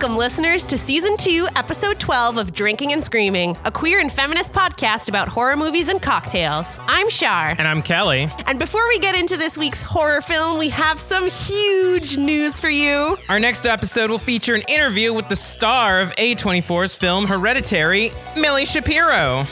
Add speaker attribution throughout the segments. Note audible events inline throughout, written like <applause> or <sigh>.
Speaker 1: Welcome, listeners, to season two, episode 12 of Drinking and Screaming, a queer and feminist podcast about horror movies and cocktails. I'm Shar.
Speaker 2: And I'm Kelly.
Speaker 1: And before we get into this week's horror film, we have some huge news for you.
Speaker 2: Our next episode will feature an interview with the star of A24's film Hereditary, Millie Shapiro.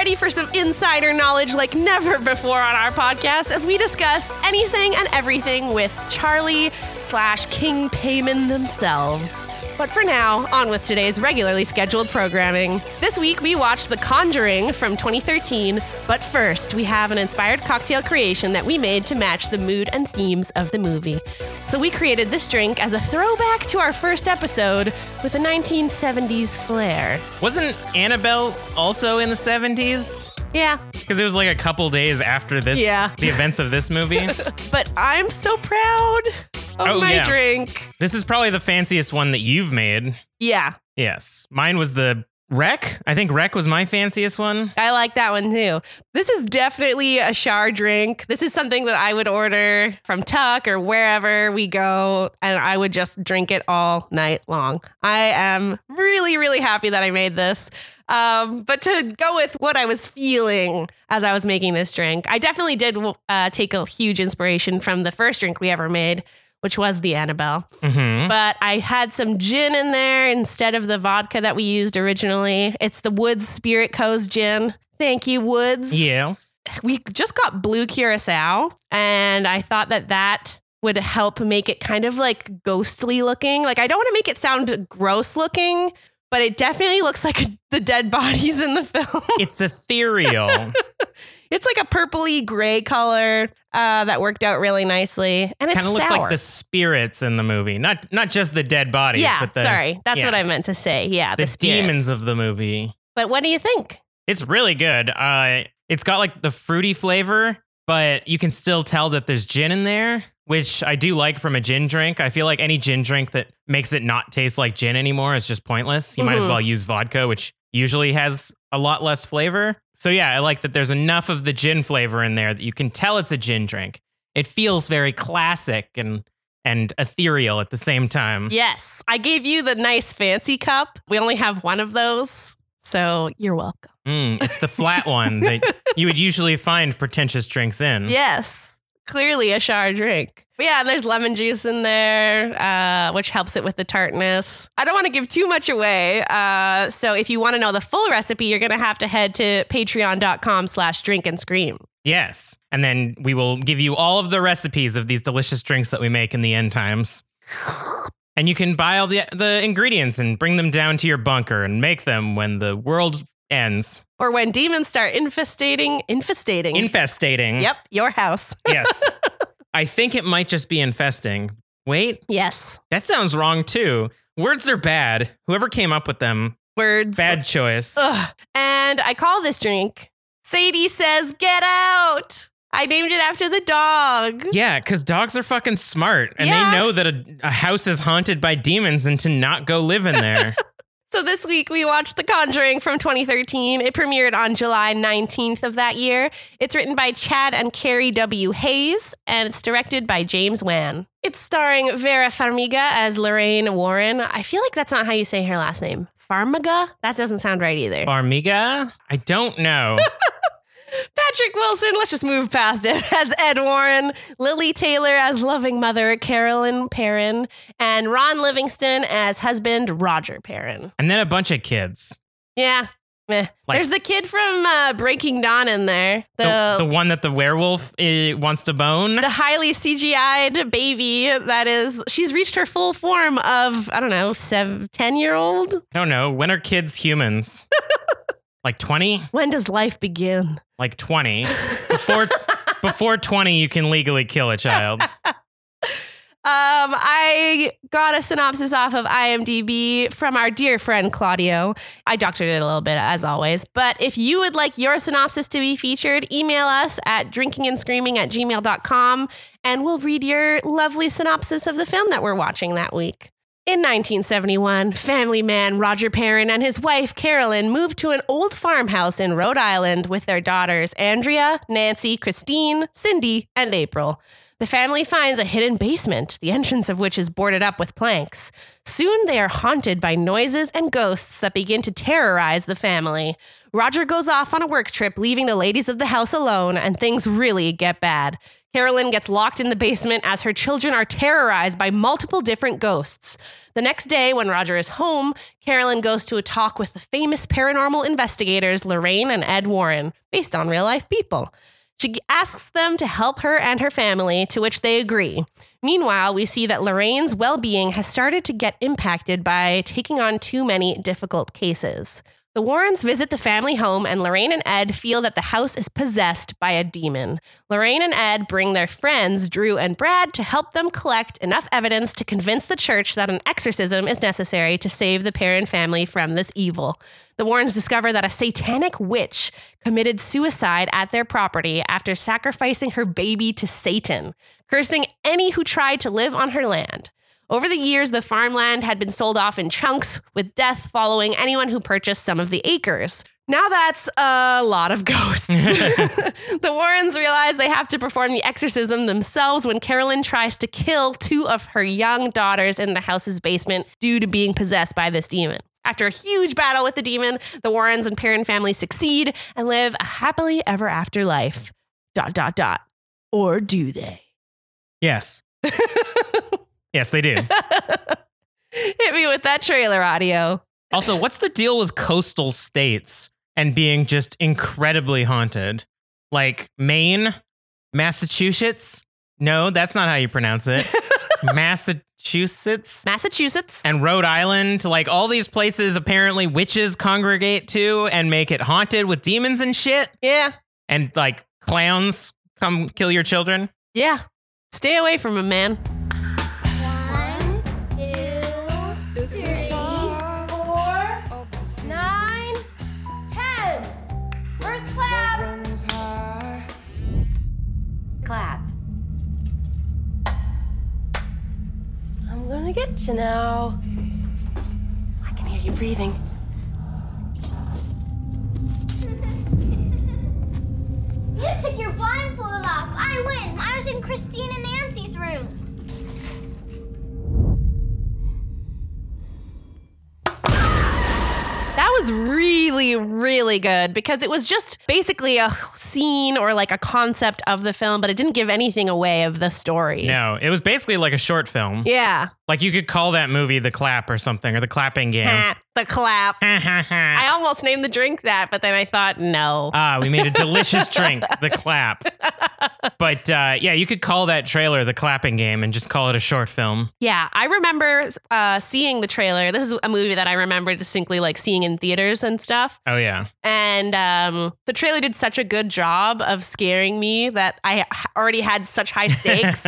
Speaker 1: Ready for some insider knowledge like never before on our podcast as we discuss anything and everything with Charlie slash King Paimon themselves. But for now, on with today's regularly scheduled programming. This week we watched The Conjuring from 2013, but first we have an inspired cocktail creation that we made to match the mood and themes of the movie. So we created this drink as a throwback to our first episode with a 1970s flair.
Speaker 2: Wasn't Annabelle also in the 70s?
Speaker 1: Yeah,
Speaker 2: Because it was like a couple days after this,
Speaker 1: Yeah.
Speaker 2: the events of this movie. <laughs>
Speaker 1: but I'm so proud of
Speaker 2: Oh,
Speaker 1: my
Speaker 2: yeah.
Speaker 1: drink.
Speaker 2: this is probably the fanciest one that you've made.
Speaker 1: Yeah,
Speaker 2: Yes. Mine was the Wreck. I think Wreck was my fanciest one.
Speaker 1: I like that one too. This is definitely a Shar drink. This is something that I would order from Tuck or wherever we go, and I would just drink it all night long. I am really, really happy that I made this. Um, but to go with what I was feeling as I was making this drink, I definitely did uh, take a huge inspiration from the first drink we ever made, which was the Annabelle.
Speaker 2: Mm-hmm.
Speaker 1: But I had some gin in there instead of the vodka that we used originally. It's the Woods Spirit Co's gin. Thank you, Woods.
Speaker 2: Yes.
Speaker 1: We just got blue curacao, and I thought that that would help make it kind of like ghostly looking. Like, I don't want to make it sound gross looking, but it definitely looks like <laughs> the dead bodies in the film.
Speaker 2: It's ethereal. <laughs>
Speaker 1: it's like a purpley gray color uh, that worked out really nicely. And it
Speaker 2: kind of looks like the spirits in the movie, not not just the dead bodies.
Speaker 1: Yeah,
Speaker 2: but the,
Speaker 1: sorry. That's
Speaker 2: yeah.
Speaker 1: what I meant to say. Yeah,
Speaker 2: the,
Speaker 1: the,
Speaker 2: demons of the movie.
Speaker 1: But what do you think?
Speaker 2: It's really good. Uh, it's got like the fruity flavor, but you can still tell that there's gin in there, which I do like from a gin drink. I feel like any gin drink that makes it not taste like gin anymore is just pointless. You might as
Speaker 1: Mhm.
Speaker 2: well use vodka, which usually has a lot less flavor. So yeah, I like that there's enough of the gin flavor in there that you can tell it's a gin drink. It feels very classic and and ethereal at the same time.
Speaker 1: Yes, I gave you the nice fancy cup. We only have one of those, so you're welcome.
Speaker 2: Mm, it's the flat <laughs> one that you would usually find pretentious drinks in.
Speaker 1: Yes, clearly a Shar drink. But yeah, and there's lemon juice in there, uh, which helps it with the tartness. I don't want to give too much away. Uh, so if you want to know the full recipe, you're going to have to head to patreon.com slash drink and scream.
Speaker 2: Yes. And then we will give you all of the recipes of these delicious drinks that we make in the end times. And you can buy all the the ingredients and bring them down to your bunker and make them when the world ends.
Speaker 1: Or when demons start infestating, infestating.
Speaker 2: Infestating.
Speaker 1: Yep, your house.
Speaker 2: Yes. <laughs> I think it might just be infesting. Wait,
Speaker 1: Yes.
Speaker 2: that sounds wrong too. Words are bad. Whoever came up with them,
Speaker 1: Words.
Speaker 2: bad choice.
Speaker 1: Ugh. And I call this drink Sadie Says Get Out. I named it after the dog.
Speaker 2: Yeah, because dogs are fucking smart and
Speaker 1: Yeah.
Speaker 2: they know that a, a house is haunted by demons and to not go live in there. <laughs>
Speaker 1: So this week we watched The Conjuring from 2013. It premiered on July 19th of that year. It's written by Chad and Carey W. Hayes, and it's directed by James Wan. It's starring Vera Farmiga as Lorraine Warren. I feel like that's not how you say her last name. Farmiga? That doesn't sound right either.
Speaker 2: Farmiga? I don't know. <laughs>
Speaker 1: Patrick Wilson, let's just move past it, <laughs> as Ed Warren, Lili Taylor as loving mother Carolyn Perron, and Ron Livingston as husband Roger Perron.
Speaker 2: and then a bunch of kids.
Speaker 1: Yeah. Meh.
Speaker 2: Like-
Speaker 1: There's the kid from uh, Breaking Dawn in there.
Speaker 2: The,
Speaker 1: The,
Speaker 2: the one that the werewolf uh, wants to bone.
Speaker 1: the highly CGI'd baby that is, she's reached her full form of, I don't know, seven, 10 year old.
Speaker 2: I don't know. When are kids humans? <laughs> like 20?
Speaker 1: When does life begin?
Speaker 2: Like 20. <laughs> Before before 20 you can legally kill a child.
Speaker 1: Um, I got a synopsis off of IMDb from our dear friend Claudio. I doctored it a little bit as always. But if you would like your synopsis to be featured, email us at drinkingandscreaming at gmail.com and we'll read your lovely synopsis of the film that we're watching that week. In 1971, family man Roger Perron and his wife Carolyn moved to an old farmhouse in Rhode Island with their daughters Andrea, Nancy, Christine, Cindy, and April. The family finds a hidden basement, the entrance of which is boarded up with planks. Soon they are haunted by noises and ghosts that begin to terrorize the family. Roger goes off on a work trip, leaving the ladies of the house alone, and things really get bad. Carolyn gets locked in the basement as her children are terrorized by multiple different ghosts. The next day, when Roger is home, Carolyn goes to a talk with the famous paranormal investigators Lorraine and Ed Warren, based on real life people. She asks them to help her and her family, to which they agree. Meanwhile, we see that Lorraine's well being has started to get impacted by taking on too many difficult cases. The Warrens visit the family home, and Lorraine and Ed feel that the house is possessed by a demon. Lorraine and Ed bring their friends, Drew and Brad, to help them collect enough evidence to convince the church that an exorcism is necessary to save the Perron family from this evil. The Warrens discover that a satanic witch committed suicide at their property after sacrificing her baby to Satan, cursing any who tried to live on her land. Over the years, the farmland had been sold off in chunks, with death following anyone who purchased some of the acres. Now that's a lot of ghosts. <laughs> the Warrens realize they have to perform the exorcism themselves when Carolyn tries to kill two of her young daughters in the house's basement due to being possessed by this demon. After a huge battle with the demon, the Warrens and Perron family succeed and live a happily ever after life. Dot, dot, dot. Or do they? <laughs>
Speaker 2: Yes. Yes, they do. <laughs>
Speaker 1: Hit me with that trailer audio.
Speaker 2: Also, what's the deal with coastal states and being just incredibly haunted? Like Maine, Massachusetts? No, that's not how you pronounce it. <laughs> Massachusetts
Speaker 1: Massachusetts.
Speaker 2: and Rhode Island, like all these places apparently witches congregate to and make it haunted with demons and shit
Speaker 1: Yeah.
Speaker 2: and like clowns come kill your children.
Speaker 1: Yeah. Stay away from them, man.
Speaker 3: Clap. I'm gonna get you now. I can hear you breathing. You took your blindfold off. I win. I was in Christine and Nancy's room.
Speaker 1: That was really, really good because it was just basically a scene or like a concept of the film, but it didn't give anything away of the story.
Speaker 2: No, it was basically like a short film.
Speaker 1: Yeah.
Speaker 2: Like you could call that movie The Clap or something or The Clapping Game. <laughs>
Speaker 1: The clap. <laughs> I almost named the drink that, but then I thought, no.
Speaker 2: Ah, we made a delicious <laughs> drink, the clap. But uh, yeah, you could call that trailer the clapping game and just call it a short film.
Speaker 1: Yeah, I remember uh, seeing the trailer. This is a movie that I remember distinctly, like seeing in theaters and stuff.
Speaker 2: Oh yeah.
Speaker 1: And um, the trailer did such a good job of scaring me that I already had such high stakes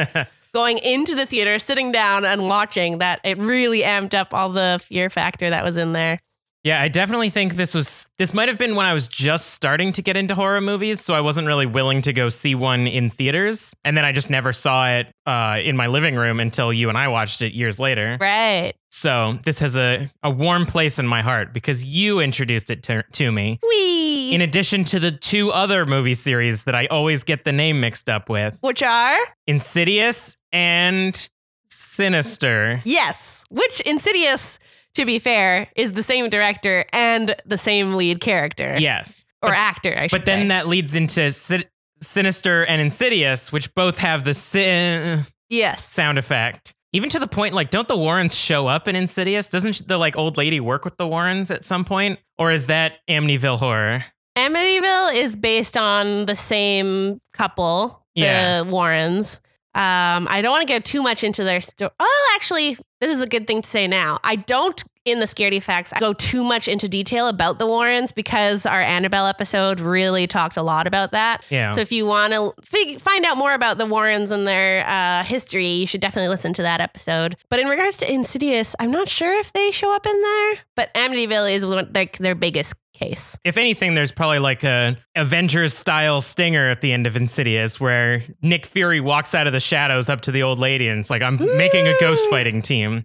Speaker 1: going into the theater, sitting down and watching that it really amped up all the fear factor that was in there.
Speaker 2: Yeah, I definitely think this was this might have been when I was just starting to get into horror movies, so I wasn't really willing to go see one in theaters, and then I just never saw it uh, in my living room until you and I watched it years later.
Speaker 1: Right.
Speaker 2: So this has a, a warm place in my heart because you introduced it to, to me.
Speaker 1: Wee.
Speaker 2: In addition to the two other movie series that I always get the name mixed up with
Speaker 1: Which are?
Speaker 2: Insidious and Sinister.
Speaker 1: Yes. Which Insidious, to be fair, is the same director and the same lead character.
Speaker 2: Yes.
Speaker 1: Or
Speaker 2: But,
Speaker 1: actor, I should
Speaker 2: but then
Speaker 1: say.
Speaker 2: that leads into Sin- Sinister and Insidious, which both have the sin
Speaker 1: yes.
Speaker 2: sound effect. Even to the point, like, don't the Warrens show up in Insidious? Doesn't the like old lady work with the Warrens at some point, or is that Amityville Horror?
Speaker 1: Amityville is based on the same couple, the Warrens. Um, I don't want to go too much into their story. Oh, actually, this is a good thing to say now. I don't, in the Scaredy Facts, go too much into detail about the Warrens because our Annabelle episode really talked a lot about that.
Speaker 2: Yeah.
Speaker 1: So if you want to fig- find out more about the Warrens and their uh, history, you should definitely listen to that episode. But in regards to Insidious, I'm not sure if they show up in there. But Amityville is one, like their biggest case.
Speaker 2: If anything, there's probably like a Avengers style stinger at the end of Insidious where Nick Fury walks out of the shadows up to the old lady and it's like, I'm making a ghost fighting team.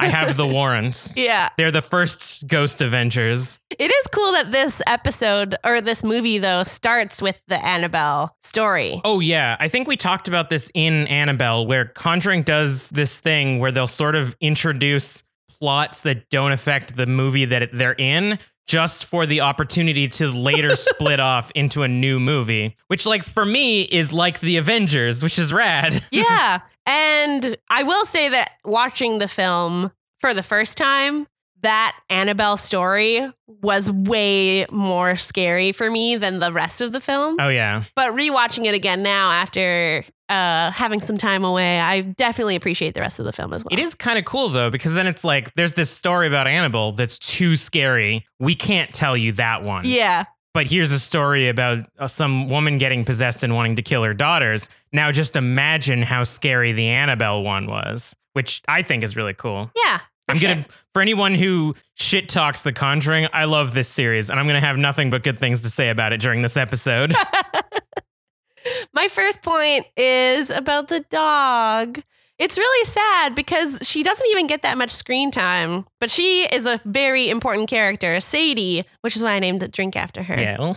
Speaker 2: I have the warrants. <laughs>
Speaker 1: Yeah.
Speaker 2: They're the first ghost Avengers.
Speaker 1: It is cool that this episode or this movie though starts with the Annabelle story.
Speaker 2: Oh, yeah. I think we talked about this in Annabelle, where Conjuring does this thing where they'll sort of introduce plots that don't affect the movie that they're in just for the opportunity to later <laughs> split off into a new movie, which, like, for me is like the Avengers, which is rad. <laughs>
Speaker 1: yeah. And I will say that watching the film for the first time, that Annabelle story was way more scary for me than the rest of the film.
Speaker 2: Oh, yeah.
Speaker 1: But rewatching it again now after uh, having some time away, I definitely appreciate the rest of the film as well.
Speaker 2: It is kind of cool, though, because then it's like there's this story about Annabelle that's too scary. We can't tell you that one.
Speaker 1: Yeah.
Speaker 2: but here's a story about uh, some woman getting possessed and wanting to kill her daughters. Now just imagine how scary the Annabelle one was, which I think is really cool.
Speaker 1: Yeah. For
Speaker 2: I'm gonna for anyone who shit talks The Conjuring, I love this series, and I'm gonna have nothing but good things to say about it during this episode. <laughs>
Speaker 1: My first point is about the dog. It's really sad because she doesn't even get that much screen time, but she is a very important character, Sadie, which is why I named the drink after her.
Speaker 2: yeah, well,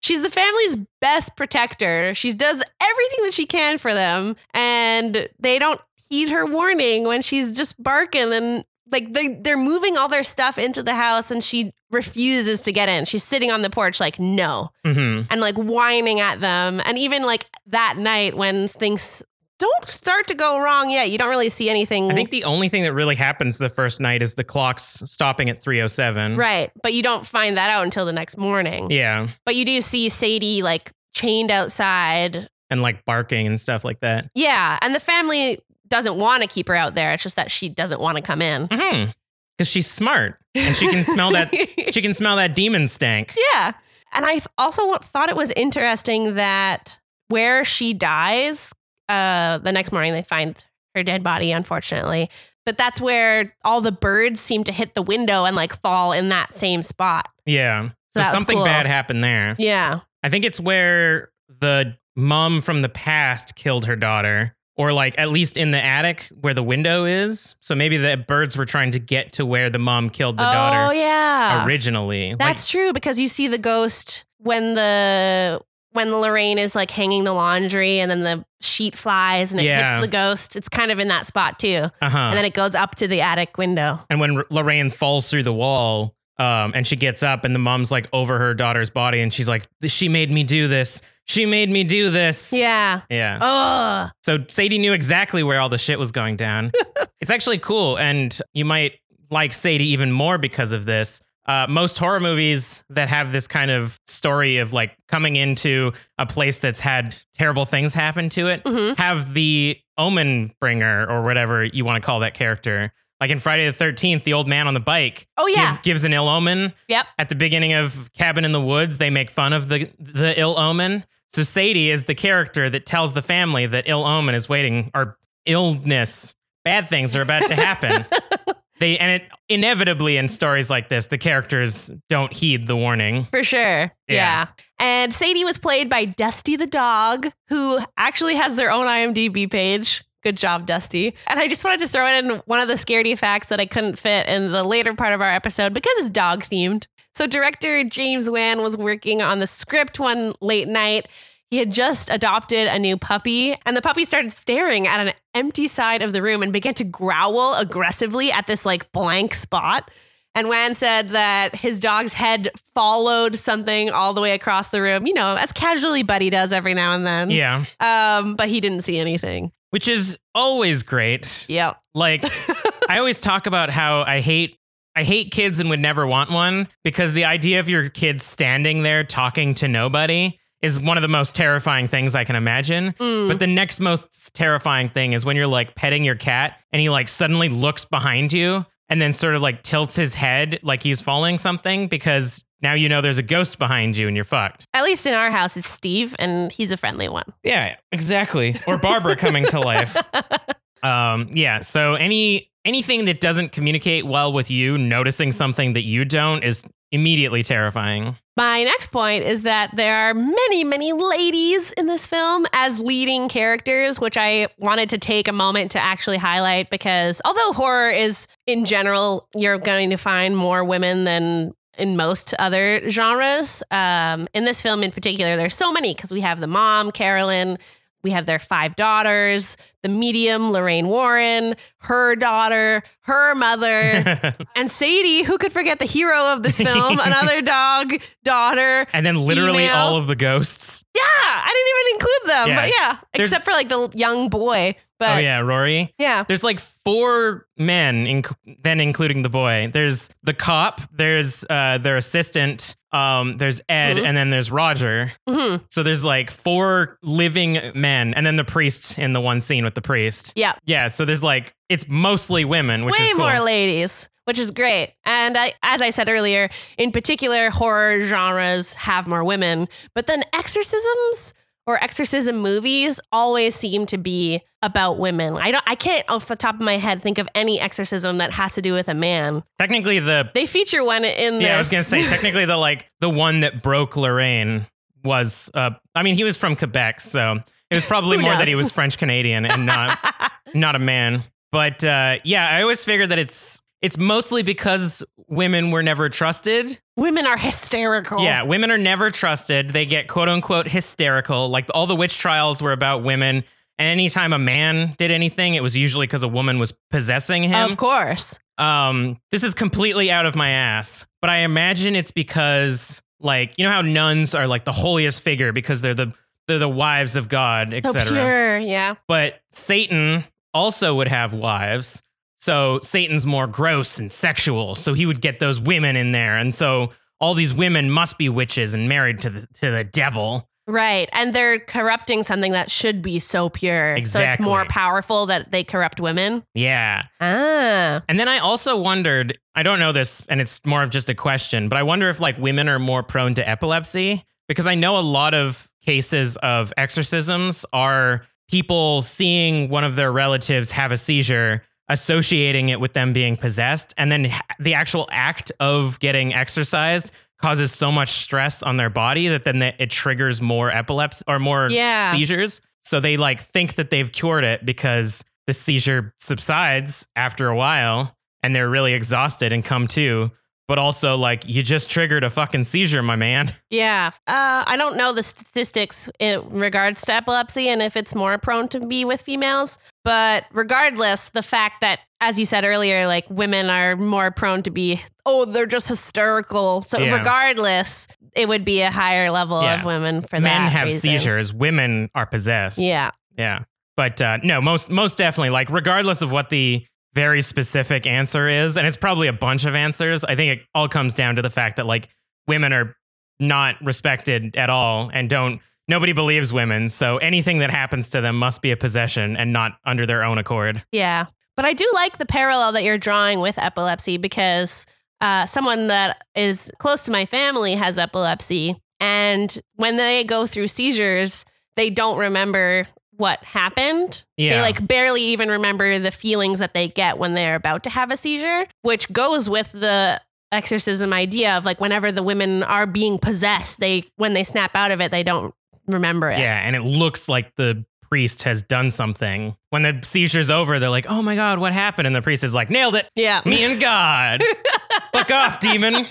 Speaker 1: She's the family's best protector. She does everything that she can for them, and they don't heed her warning when she's just barking and like they they're moving all their stuff into the house, and she refuses to get in. She's sitting on the porch like no,
Speaker 2: mhm.
Speaker 1: and like whining at them. And even like that night when things don't start to go wrong yet, you don't really see anything.
Speaker 2: I think the only thing that really happens the first night is the clocks stopping at 307.
Speaker 1: right, but you don't find that out until the next morning.
Speaker 2: Yeah,
Speaker 1: But you do see Sadie like chained outside
Speaker 2: and like barking and stuff like that.
Speaker 1: Yeah, and the family doesn't want to keep her out there. It's just that she doesn't want to come in.
Speaker 2: hmm Because she's smart and she can smell that. <laughs> She can smell that demon stank.
Speaker 1: yeah, and I also thought it was interesting that where she dies, uh, the next morning they find her dead body, unfortunately. But that's where all the birds seem to hit the window and like fall in that same spot.
Speaker 2: Yeah. So,
Speaker 1: was
Speaker 2: something
Speaker 1: cool.
Speaker 2: bad happened there.
Speaker 1: Yeah,
Speaker 2: I think it's where the mom from the past killed her daughter, or like at least in the attic where the window is. So maybe the birds were trying to get to where the mom killed the
Speaker 1: oh
Speaker 2: daughter
Speaker 1: yeah,
Speaker 2: originally.
Speaker 1: That's true because you see the ghost when the when Lorraine is like hanging the laundry and then the sheet flies and it
Speaker 2: Yeah.
Speaker 1: hits the ghost. It's kind of in that spot too.
Speaker 2: uh huh.
Speaker 1: And then it goes up to the attic window.
Speaker 2: And when R- Lorraine falls through the wall, um, and she gets up, and the mom's like over her daughter's body, and she's like, "She made me do this. She made me do this."
Speaker 1: Yeah.
Speaker 2: Yeah.
Speaker 1: Oh,
Speaker 2: So Sadie knew exactly where all the shit was going down. <laughs> it's actually cool, and you might like Sadie even more because of this. Uh, most horror movies that have this kind of story of like coming into a place that's had terrible things happen to it
Speaker 1: Mhm.
Speaker 2: have the omen bringer or whatever you want to call that character. Like in Friday the 13th, the old man on the bike
Speaker 1: oh yeah.
Speaker 2: gives, gives an ill omen.
Speaker 1: Yep.
Speaker 2: At the beginning of Cabin in the Woods, they make fun of the the ill omen. So Sadie is the character that tells the family that ill omen is waiting or illness, bad things are about to happen. <laughs> they and it inevitably in stories like this, the characters don't heed the warning.
Speaker 1: For sure.
Speaker 2: Yeah.
Speaker 1: Yeah. And Sadie was played by Dusty the dog, who actually has their own IMDb page. Good job, Dusty. And I just wanted to throw in one of the scaredy facts that I couldn't fit in the later part of our episode because it's dog themed. So, director James Wan was working on the script one late night. He had just adopted a new puppy, and the puppy started staring at an empty side of the room and began to growl aggressively at this like blank spot. And Wan said that his dog's head followed something all the way across the room, you know, as casually Buddy does every now and then.
Speaker 2: Yeah.
Speaker 1: Um, but he didn't see anything.
Speaker 2: Which is always great.
Speaker 1: Yeah.
Speaker 2: Like <laughs> I always talk about how I hate I hate kids and would never want one because the idea of your kids standing there talking to nobody is one of the most terrifying things I can imagine.
Speaker 1: Mm.
Speaker 2: But the next most terrifying thing is when you're like petting your cat and he like suddenly looks behind you and then sort of like tilts his head like he's following something because now you know there's a ghost behind you and you're fucked.
Speaker 1: At least in our house, it's Steve, and he's a friendly one.
Speaker 2: Yeah, exactly. Or Barbara coming to life. <laughs> Um, yeah. So any anything that doesn't communicate well with you, noticing something that you don't is immediately terrifying.
Speaker 1: My next point is that there are many, many ladies in this film as leading characters, which I wanted to take a moment to actually highlight because although horror is in general, you're going to find more women than in most other genres. Um, in this film in particular, there's so many because we have the mom, Carolyn, we have their five daughters, the medium, Lorraine Warren, her daughter, her mother, <laughs> and Sadie, who could forget the hero of this film, another <laughs> dog, daughter.
Speaker 2: and then literally
Speaker 1: Female.
Speaker 2: all of the ghosts.
Speaker 1: Yeah, I didn't even include them,
Speaker 2: Yeah.
Speaker 1: but yeah,
Speaker 2: There's-
Speaker 1: except for like the young boy. But
Speaker 2: oh yeah, Rory.
Speaker 1: yeah.
Speaker 2: There's like four men, inc- then including the boy. There's the cop. There's uh, their assistant. Um, there's Ed,
Speaker 1: Mhm.
Speaker 2: and then there's Roger.
Speaker 1: hmm
Speaker 2: So there's like four living men, and then the priest in the one scene with the priest.
Speaker 1: Yeah.
Speaker 2: Yeah. So there's like it's mostly women, which
Speaker 1: Way
Speaker 2: is cool.
Speaker 1: more ladies, which is great. And I, as I said earlier, in particular, horror genres have more women, but then exorcisms or exorcism movies always seem to be about women. I don't I can't off the top of my head think of any exorcism that has to do with a man.
Speaker 2: Technically, the
Speaker 1: They feature one in
Speaker 2: yeah, I was gonna say <laughs> technically the like the one that broke Lorraine was. Uh, I mean, he was from Quebec, so it was probably <laughs> more that he was French Canadian and not <laughs> not a man. But uh, yeah, I always figured that it's it's mostly because women were never trusted.
Speaker 1: Women are hysterical.
Speaker 2: Yeah, women are never trusted. They get quote unquote hysterical. Like all the witch trials were about women. And anytime a man did anything, it was usually because a woman was possessing him.
Speaker 1: Of course.
Speaker 2: Um, this is completely out of my ass, but I imagine it's because like you know how nuns are like the holiest figure because they're the they're the wives of God,
Speaker 1: So
Speaker 2: etc.
Speaker 1: pure. Yeah.
Speaker 2: But Satan also would have wives. So Satan's more gross and sexual. So he would get those women in there. And so all these women must be witches and married to the to the devil.
Speaker 1: Right. And they're corrupting something that should be so pure. Exactly. So it's more powerful that they corrupt women.
Speaker 2: Yeah.
Speaker 1: Ah.
Speaker 2: And then I also wondered, I don't know this and it's more of just a question, but I wonder if like women are more prone to epilepsy because I know a lot of cases of exorcisms are people seeing one of their relatives have a seizure, associating it with them being possessed, and then the actual act of getting exorcised causes so much stress on their body that then it triggers more epilepsy or more
Speaker 1: Yeah.
Speaker 2: seizures. So they like think that they've cured it because the seizure subsides after a while and they're really exhausted and come to. But also, like, you just triggered a fucking seizure, my man. <laughs>
Speaker 1: Yeah. Uh, I don't know the statistics in regards to epilepsy and if it's more prone to be with females. But regardless, the fact that, as you said earlier, like women are more prone to be, oh, they're just hysterical. So
Speaker 2: Yeah.
Speaker 1: regardless, it would be a higher level of women for
Speaker 2: Men
Speaker 1: that.
Speaker 2: Men have
Speaker 1: reason.
Speaker 2: seizures, women are possessed.
Speaker 1: Yeah.
Speaker 2: Yeah. But uh, no, most most definitely, like, regardless of what the very specific answer is, and it's probably a bunch of answers, I think it all comes down to the fact that, like, women are not respected at all and don't, nobody believes women. So anything that happens to them must be a possession and not under their own accord.
Speaker 1: Yeah. But I do like the parallel that you're drawing with epilepsy because uh, someone that is close to my family has epilepsy. And when they go through seizures, they don't remember what happened.
Speaker 2: Yeah.
Speaker 1: They like barely even remember the feelings that they get when they're about to have a seizure, which goes with the exorcism idea of like whenever the women are being possessed, they when they snap out of it, they don't remember it.
Speaker 2: Yeah, and it looks like the priest has done something. When the seizure's over, they're like, "Oh my god, what happened?" And the priest is like, "Nailed it,
Speaker 1: Yeah.
Speaker 2: me and God. <laughs> Fuck off, demon."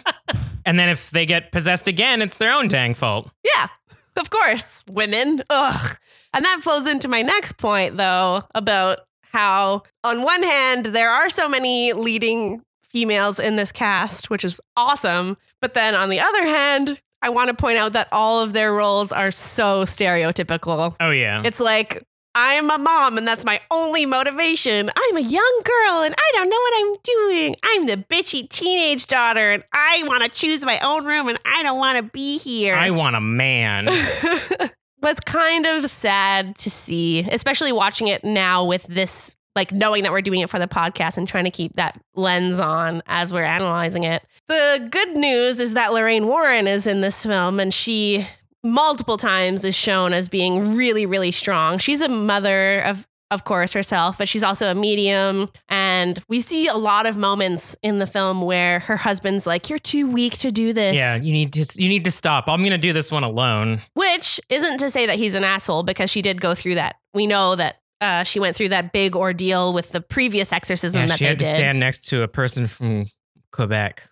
Speaker 2: And then if they get possessed again, it's their own dang fault.
Speaker 1: Yeah, of course, women. Ugh. And that flows into my next point, though, about how, on one hand, there are so many leading females in this cast, which is awesome. But then on the other hand, I want to point out that all of their roles are so stereotypical.
Speaker 2: Oh yeah,
Speaker 1: It's like, I'm a mom and that's my only motivation. I'm a young girl and I don't know what I'm doing. I'm the bitchy teenage daughter and I want to choose my own room and I don't want to be here.
Speaker 2: I want a man. <laughs>
Speaker 1: was kind of sad to see, especially watching it now with this, like knowing that we're doing it for the podcast and trying to keep that lens on as we're analyzing it. The good news is that Lorraine Warren is in this film and she multiple times is shown as being really, really strong. She's a mother of of course, herself, but she's also a medium. And we see a lot of moments in the film where her husband's like, You're too weak to do this.
Speaker 2: Yeah, you need to you need to stop. I'm gonna do this one alone.
Speaker 1: Which isn't to say that he's an asshole because she did go through that. We know that uh, she went through that big ordeal with the previous exorcism
Speaker 2: Yeah,
Speaker 1: that
Speaker 2: she had to
Speaker 1: did.
Speaker 2: stand next to a person from Quebec.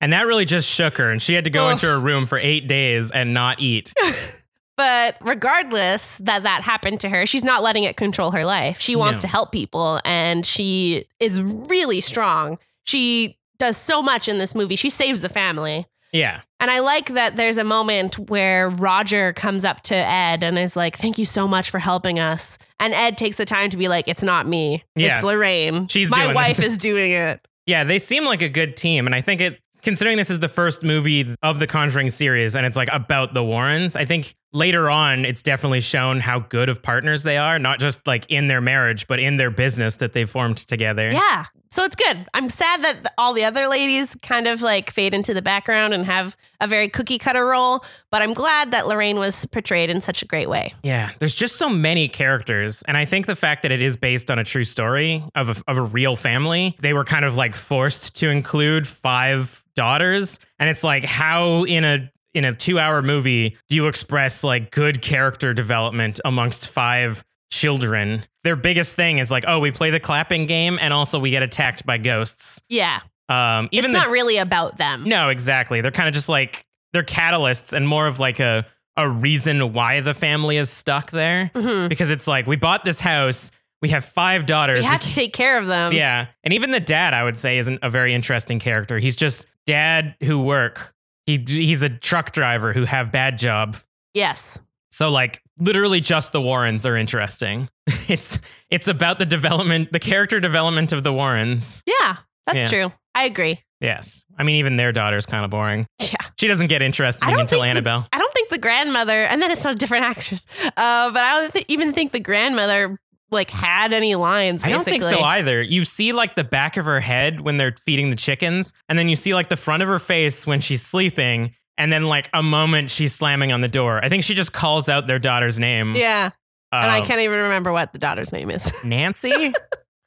Speaker 2: and that really just shook her, and she had to go
Speaker 1: Ugh.
Speaker 2: into her room for eight days and not eat. <laughs>
Speaker 1: But regardless that that happened to her, she's not letting it control her life. She wants
Speaker 2: No.
Speaker 1: to help people and she is really strong. She does so much in this movie. She saves the family.
Speaker 2: Yeah.
Speaker 1: And I like that there's a moment where Roger comes up to Ed and is like, Thank you so much for helping us. And Ed takes the time to be like, It's not me.
Speaker 2: Yeah.
Speaker 1: It's Lorraine.
Speaker 2: She's
Speaker 1: My wife
Speaker 2: this."
Speaker 1: is doing it. <laughs>
Speaker 2: Yeah, they seem like a good team, and I think it. Considering this is the first movie of the Conjuring series, and it's like about the Warrens, I think later on it's definitely shown how good of partners they are, not just like in their marriage, but in their business that they formed together.
Speaker 1: Yeah. So it's good. I'm sad that all the other ladies kind of like fade into the background and have a very cookie cutter role, but I'm glad that Lorraine was portrayed in such a great way.
Speaker 2: Yeah, there's just so many characters, and I think the fact that it is based on a true story of a, of a real family, they were kind of like forced to include five daughters, and it's like how in a in a two hour movie do you express like good character development amongst five children? Their biggest thing is like, oh, we play the clapping game, and also we get attacked by ghosts.
Speaker 1: Yeah.
Speaker 2: Um, even
Speaker 1: it's
Speaker 2: the,
Speaker 1: not really about them.
Speaker 2: no, exactly. They're kind of just like they're catalysts and more of like a a reason why the family is stuck there
Speaker 1: Mhm.
Speaker 2: because it's like we bought this house, we have five
Speaker 1: We
Speaker 2: daughters.
Speaker 1: have
Speaker 2: we
Speaker 1: to take care of them.
Speaker 2: yeah, and even the dad, I would say, isn't a very interesting character. He's just dad who work. He he's a truck driver who have bad job.
Speaker 1: Yes.
Speaker 2: So like literally just the Warrens are interesting. <laughs> It's it's about the development, the character development of the Warrens.
Speaker 1: Yeah. That's
Speaker 2: Yeah.
Speaker 1: true. I agree.
Speaker 2: Yes, I mean even their daughter's kind of boring.
Speaker 1: Yeah.
Speaker 2: She doesn't get interested until
Speaker 1: think the-
Speaker 2: Annabelle.
Speaker 1: I don't think the grandmother, and then it's not a different <laughs> actress, uh, but I don't th- even think the grandmother like had any lines.
Speaker 2: I don't think so either. You see like the back of her head when they're feeding the chickens, and then you see like the front of her face when she's sleeping, and then like a moment she's slamming on the door. I think she just calls out their daughter's name.
Speaker 1: Yeah. and I
Speaker 2: Um,
Speaker 1: can't even remember what the daughter's name is. <laughs>
Speaker 2: Nancy?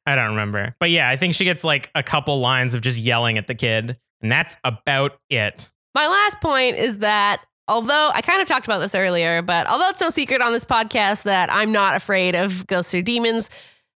Speaker 2: I don't remember. But yeah, I think she gets like a couple lines of just yelling at the kid, and that's about it.
Speaker 1: My last point is that although I kind of talked about this earlier, but although it's no secret on this podcast that I'm not afraid of ghosts or demons,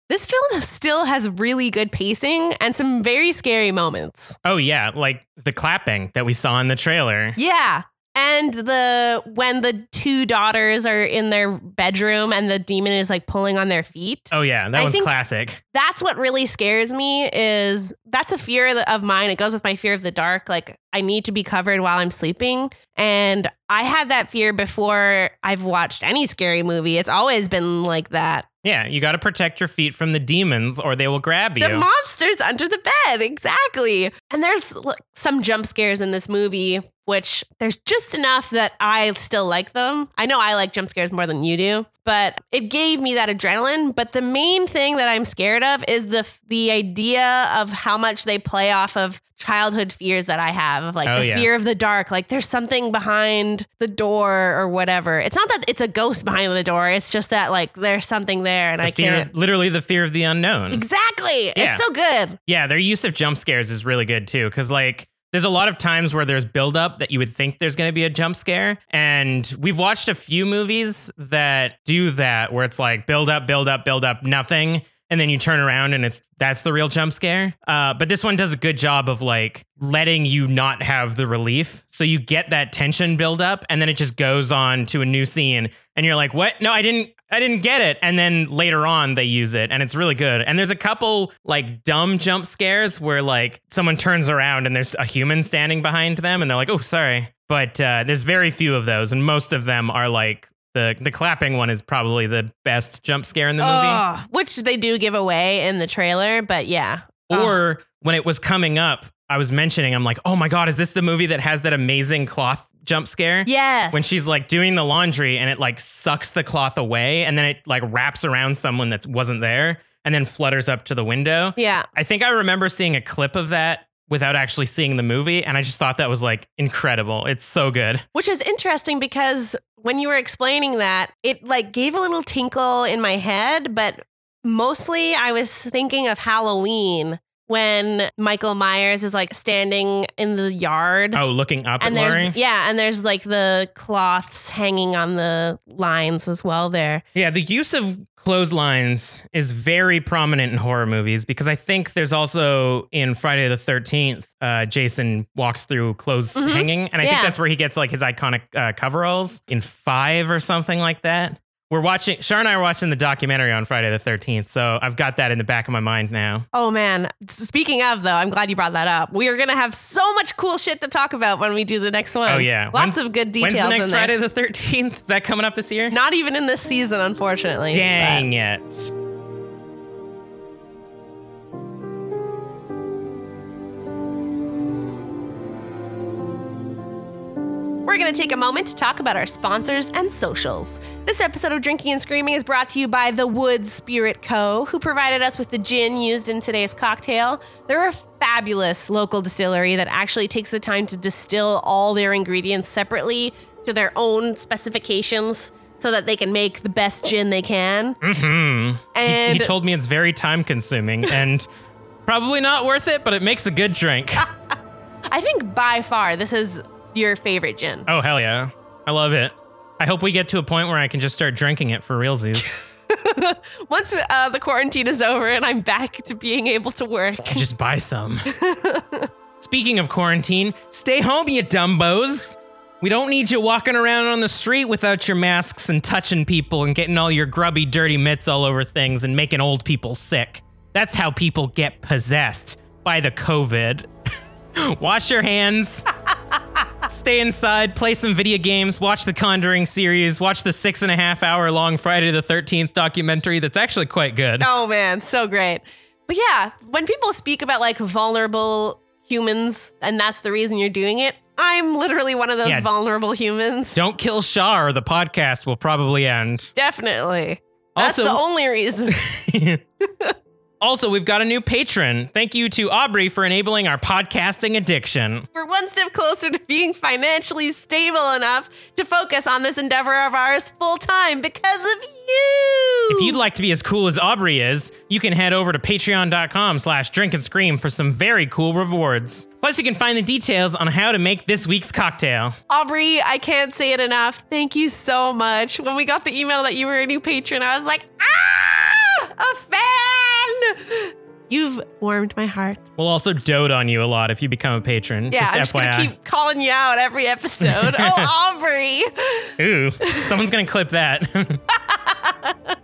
Speaker 1: this film still has really good pacing and some very scary moments.
Speaker 2: Oh yeah, like the clapping that we saw in the trailer.
Speaker 1: Yeah. And the when the two daughters are in their bedroom and the demon is like pulling on their feet.
Speaker 2: Oh yeah, that
Speaker 1: I
Speaker 2: one's classic.
Speaker 1: that's what really scares me is that's a fear of mine. It goes with my fear of the dark. Like i need to be covered while i'm sleeping. And i had that fear before i've watched any scary movie. It's always been like that.
Speaker 2: Yeah, you got to protect your feet from the demons, or they will grab you.
Speaker 1: the monsters under the bed exactly. And there's some jump scares in this movie which there's just enough that i still like them i know i like jump scares more than you do but it gave me that adrenaline but the main thing that i'm scared of is the the idea of how much they play off of childhood fears that i have of like
Speaker 2: Oh,
Speaker 1: the
Speaker 2: yeah.
Speaker 1: fear of the dark like there's something behind the door or whatever it's not that it's a ghost behind the door it's just that like there's something there and
Speaker 2: The
Speaker 1: i
Speaker 2: fear,
Speaker 1: can't
Speaker 2: literally the fear of the unknown.
Speaker 1: exactly
Speaker 2: Yeah.
Speaker 1: it's so good
Speaker 2: Yeah, their use of jump scares is really good too. Cause like there's a lot of times where there's buildup that you would think there's gonna be a jump scare. And we've watched a few movies that do that where it's like build up, build up, build up, nothing. And then you turn around and it's that's the real jump scare. Uh, but this one does a good job of like letting you not have the relief. So you get that tension build up and then it just goes on to a new scene. And you're like, what? No, I didn't I didn't get it. And then later on they use it and it's really good. And there's a couple like dumb jump scares where like someone turns around and there's a human standing behind them and they're like, oh, sorry. But uh, there's very few of those. And most of them are like the the clapping one is probably the best jump scare in the movie.
Speaker 1: Ugh, which they do give away in the trailer, but yeah.
Speaker 2: Or when it was coming up, I was mentioning, I'm like, oh my God, is this the movie that has that amazing cloth jump scare?
Speaker 1: yes.
Speaker 2: When she's like doing the laundry and it like sucks the cloth away and then it like wraps around someone that wasn't there and then flutters up to the window.
Speaker 1: yeah.
Speaker 2: I think I remember seeing a clip of that without actually seeing the movie. And I just thought that was like incredible. It's so good.
Speaker 1: Which is interesting because when you were explaining that, it like gave a little tinkle in my head, but mostly I was thinking of Halloween when Michael Myers is like standing in the yard.
Speaker 2: Oh, looking up
Speaker 1: and
Speaker 2: at
Speaker 1: there's
Speaker 2: Laurie.
Speaker 1: yeah, and there's like the cloths hanging on the lines as well there.
Speaker 2: Yeah, the use of clotheslines is very prominent in horror movies because I think there's also in Friday the 13th, uh, Jason walks through clothes
Speaker 1: Mhm.
Speaker 2: hanging. And I think that's where he gets like his iconic uh, coveralls in five or something like that. We're watching, Shar and I are watching the documentary on Friday the 13th. So I've got that in the back of my mind now.
Speaker 1: Oh man. Speaking of though, I'm glad you brought that up. We are gonna have so much cool shit to talk about when we do the next one.
Speaker 2: Oh, yeah.
Speaker 1: Lots of good details.
Speaker 2: When's the next. Friday the 13th? Is that coming up this year?
Speaker 1: Not even in this season, unfortunately.
Speaker 2: Dang it.
Speaker 1: We're going to take a moment to talk about our sponsors and socials. This episode of Drinking and Screaming is brought to you by The Wood Spirit Co., who provided us with the gin used in today's cocktail. They're a fabulous local distillery that actually takes the time to distill all their ingredients separately to their own specifications so that they can make the best gin they can.
Speaker 2: Mm-hmm. He,
Speaker 1: And
Speaker 2: he told me it's very time consuming <laughs> and probably not worth it, but it makes a good drink. <laughs>
Speaker 1: I think by far this is your favorite gin.
Speaker 2: Oh, hell yeah. I love it. I hope we get to a point where I can just start drinking it for realsies. <laughs>
Speaker 1: Once uh, the quarantine is over and I'm back to being able to work.
Speaker 2: I just buy some. <laughs> Speaking of quarantine, stay home, you dumbos. We don't need you walking around on the street without your masks and touching people and getting all your grubby, dirty mitts all over things and making old people sick. That's how people get possessed by the COVID. <laughs> Wash your hands. Stay inside, play some video games, watch the Conjuring series, watch the six and a half hour long Friday the 13th documentary that's actually quite good.
Speaker 1: Oh man, so great. But yeah, when people speak about like vulnerable humans and that's the reason you're doing it, I'm literally one of those
Speaker 2: Yeah.
Speaker 1: vulnerable humans.
Speaker 2: Don't kill Shar, or the podcast will probably end.
Speaker 1: Definitely. That's
Speaker 2: Also-
Speaker 1: the only reason. <laughs>
Speaker 2: Also, we've got a new patron. Thank you to Aubrey for enabling our podcasting addiction.
Speaker 1: We're one step closer to being financially stable enough to focus on this endeavor of ours full time because of you.
Speaker 2: If you'd like to be as cool as Aubrey is, you can head over to patreon.com slash drink and scream for some very cool rewards. Plus, you can find the details on how to make this week's cocktail.
Speaker 1: Aubrey, I can't say it enough. Thank you so much. When we got the email that you were a new patron, I was like, ah, a fan. You've warmed my heart.
Speaker 2: We'll also dote on you a lot if you become a patron.
Speaker 1: Yeah,
Speaker 2: just
Speaker 1: I'm just
Speaker 2: FYI.
Speaker 1: gonna keep calling you out every episode. oh, <laughs> Aubrey.
Speaker 2: Ooh, someone's gonna clip that. <laughs>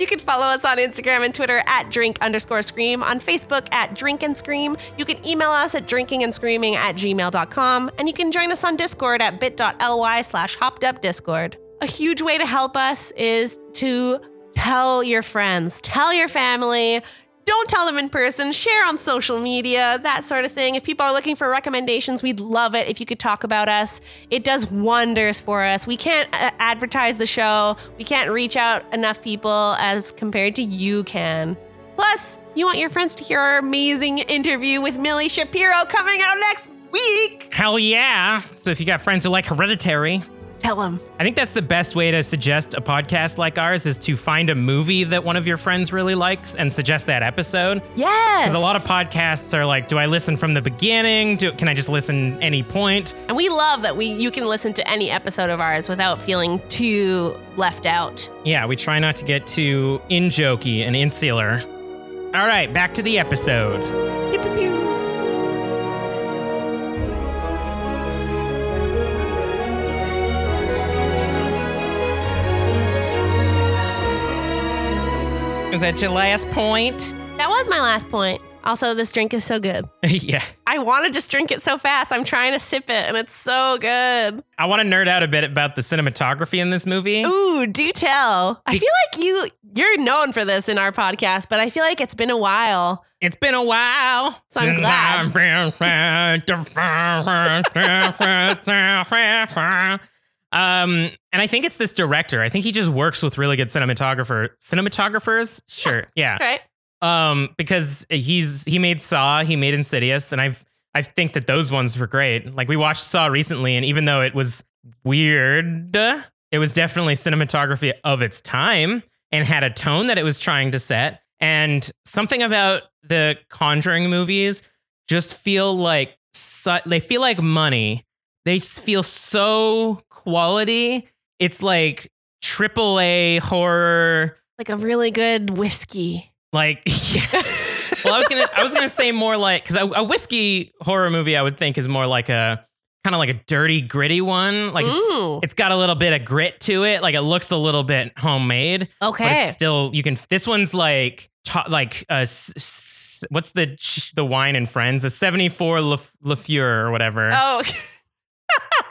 Speaker 1: You can follow us on Instagram and Twitter at drink underscore scream, on Facebook at drink and scream. You can email us at drinking and screaming at gmail.com, and you can join us on Discord at bit.ly slash hopped up discord. A huge way to help us is to tell your friends, tell your family. Don't tell them in person, share on social media, that sort of thing. If people are looking for recommendations, we'd love it if you could talk about us. It does wonders for us. We can't uh, advertise the show, we can't reach out enough people as compared to you can. Plus, you want your friends to hear our amazing interview with Millie Shapiro coming out next week.
Speaker 2: Hell yeah. So if you got friends who like hereditary,
Speaker 1: Tell.
Speaker 2: I think that's the best way to suggest a podcast like ours is to find a movie that one of your friends really likes and suggest that episode.
Speaker 1: Yes.
Speaker 2: Because a lot of podcasts are like, do I listen from the beginning? Do, can I just listen any point?
Speaker 1: And we love that we you can listen to any episode of ours without feeling too left out.
Speaker 2: Yeah, we try not to get too in jokey and insular. All right, back to the episode. Is that your last point?
Speaker 1: That was my last point. Also, this drink is so good.
Speaker 2: yeah.
Speaker 1: I want to just drink it so fast. I'm trying to sip it, and it's so good.
Speaker 2: I want to nerd out a bit about the cinematography in this movie.
Speaker 1: Ooh, do tell. I feel like you you're known for this in our podcast, but I feel like it's been a while.
Speaker 2: It's been a while.
Speaker 1: So I'm glad.
Speaker 2: Um, and I think it's this director. I think he just works with really good cinematographer cinematographers. Sure, yeah.
Speaker 1: Right?
Speaker 2: Um, because he's he made Saw, he made Insidious, and I've I think that those ones were great. Like we watched Saw recently, and even though it was weird, it was definitely cinematography of its time. and had a tone that it was trying to set. And something about the Conjuring movies just feel like su- they feel like money. They feel so quality. It's like triple A horror.
Speaker 1: Like a really good whiskey.
Speaker 2: Like, <laughs> yeah. well, I was gonna, I was gonna say more like because a, a whiskey horror movie I would think is more like a kind of like a dirty, gritty one. Like it's it's got a little bit of grit to it. Like it looks a little bit homemade, Okay, but
Speaker 1: okay.
Speaker 2: it's still you can. This one's like to- like s- s- what's the the wine and friends a seventy four Lafleur or whatever
Speaker 1: Oh,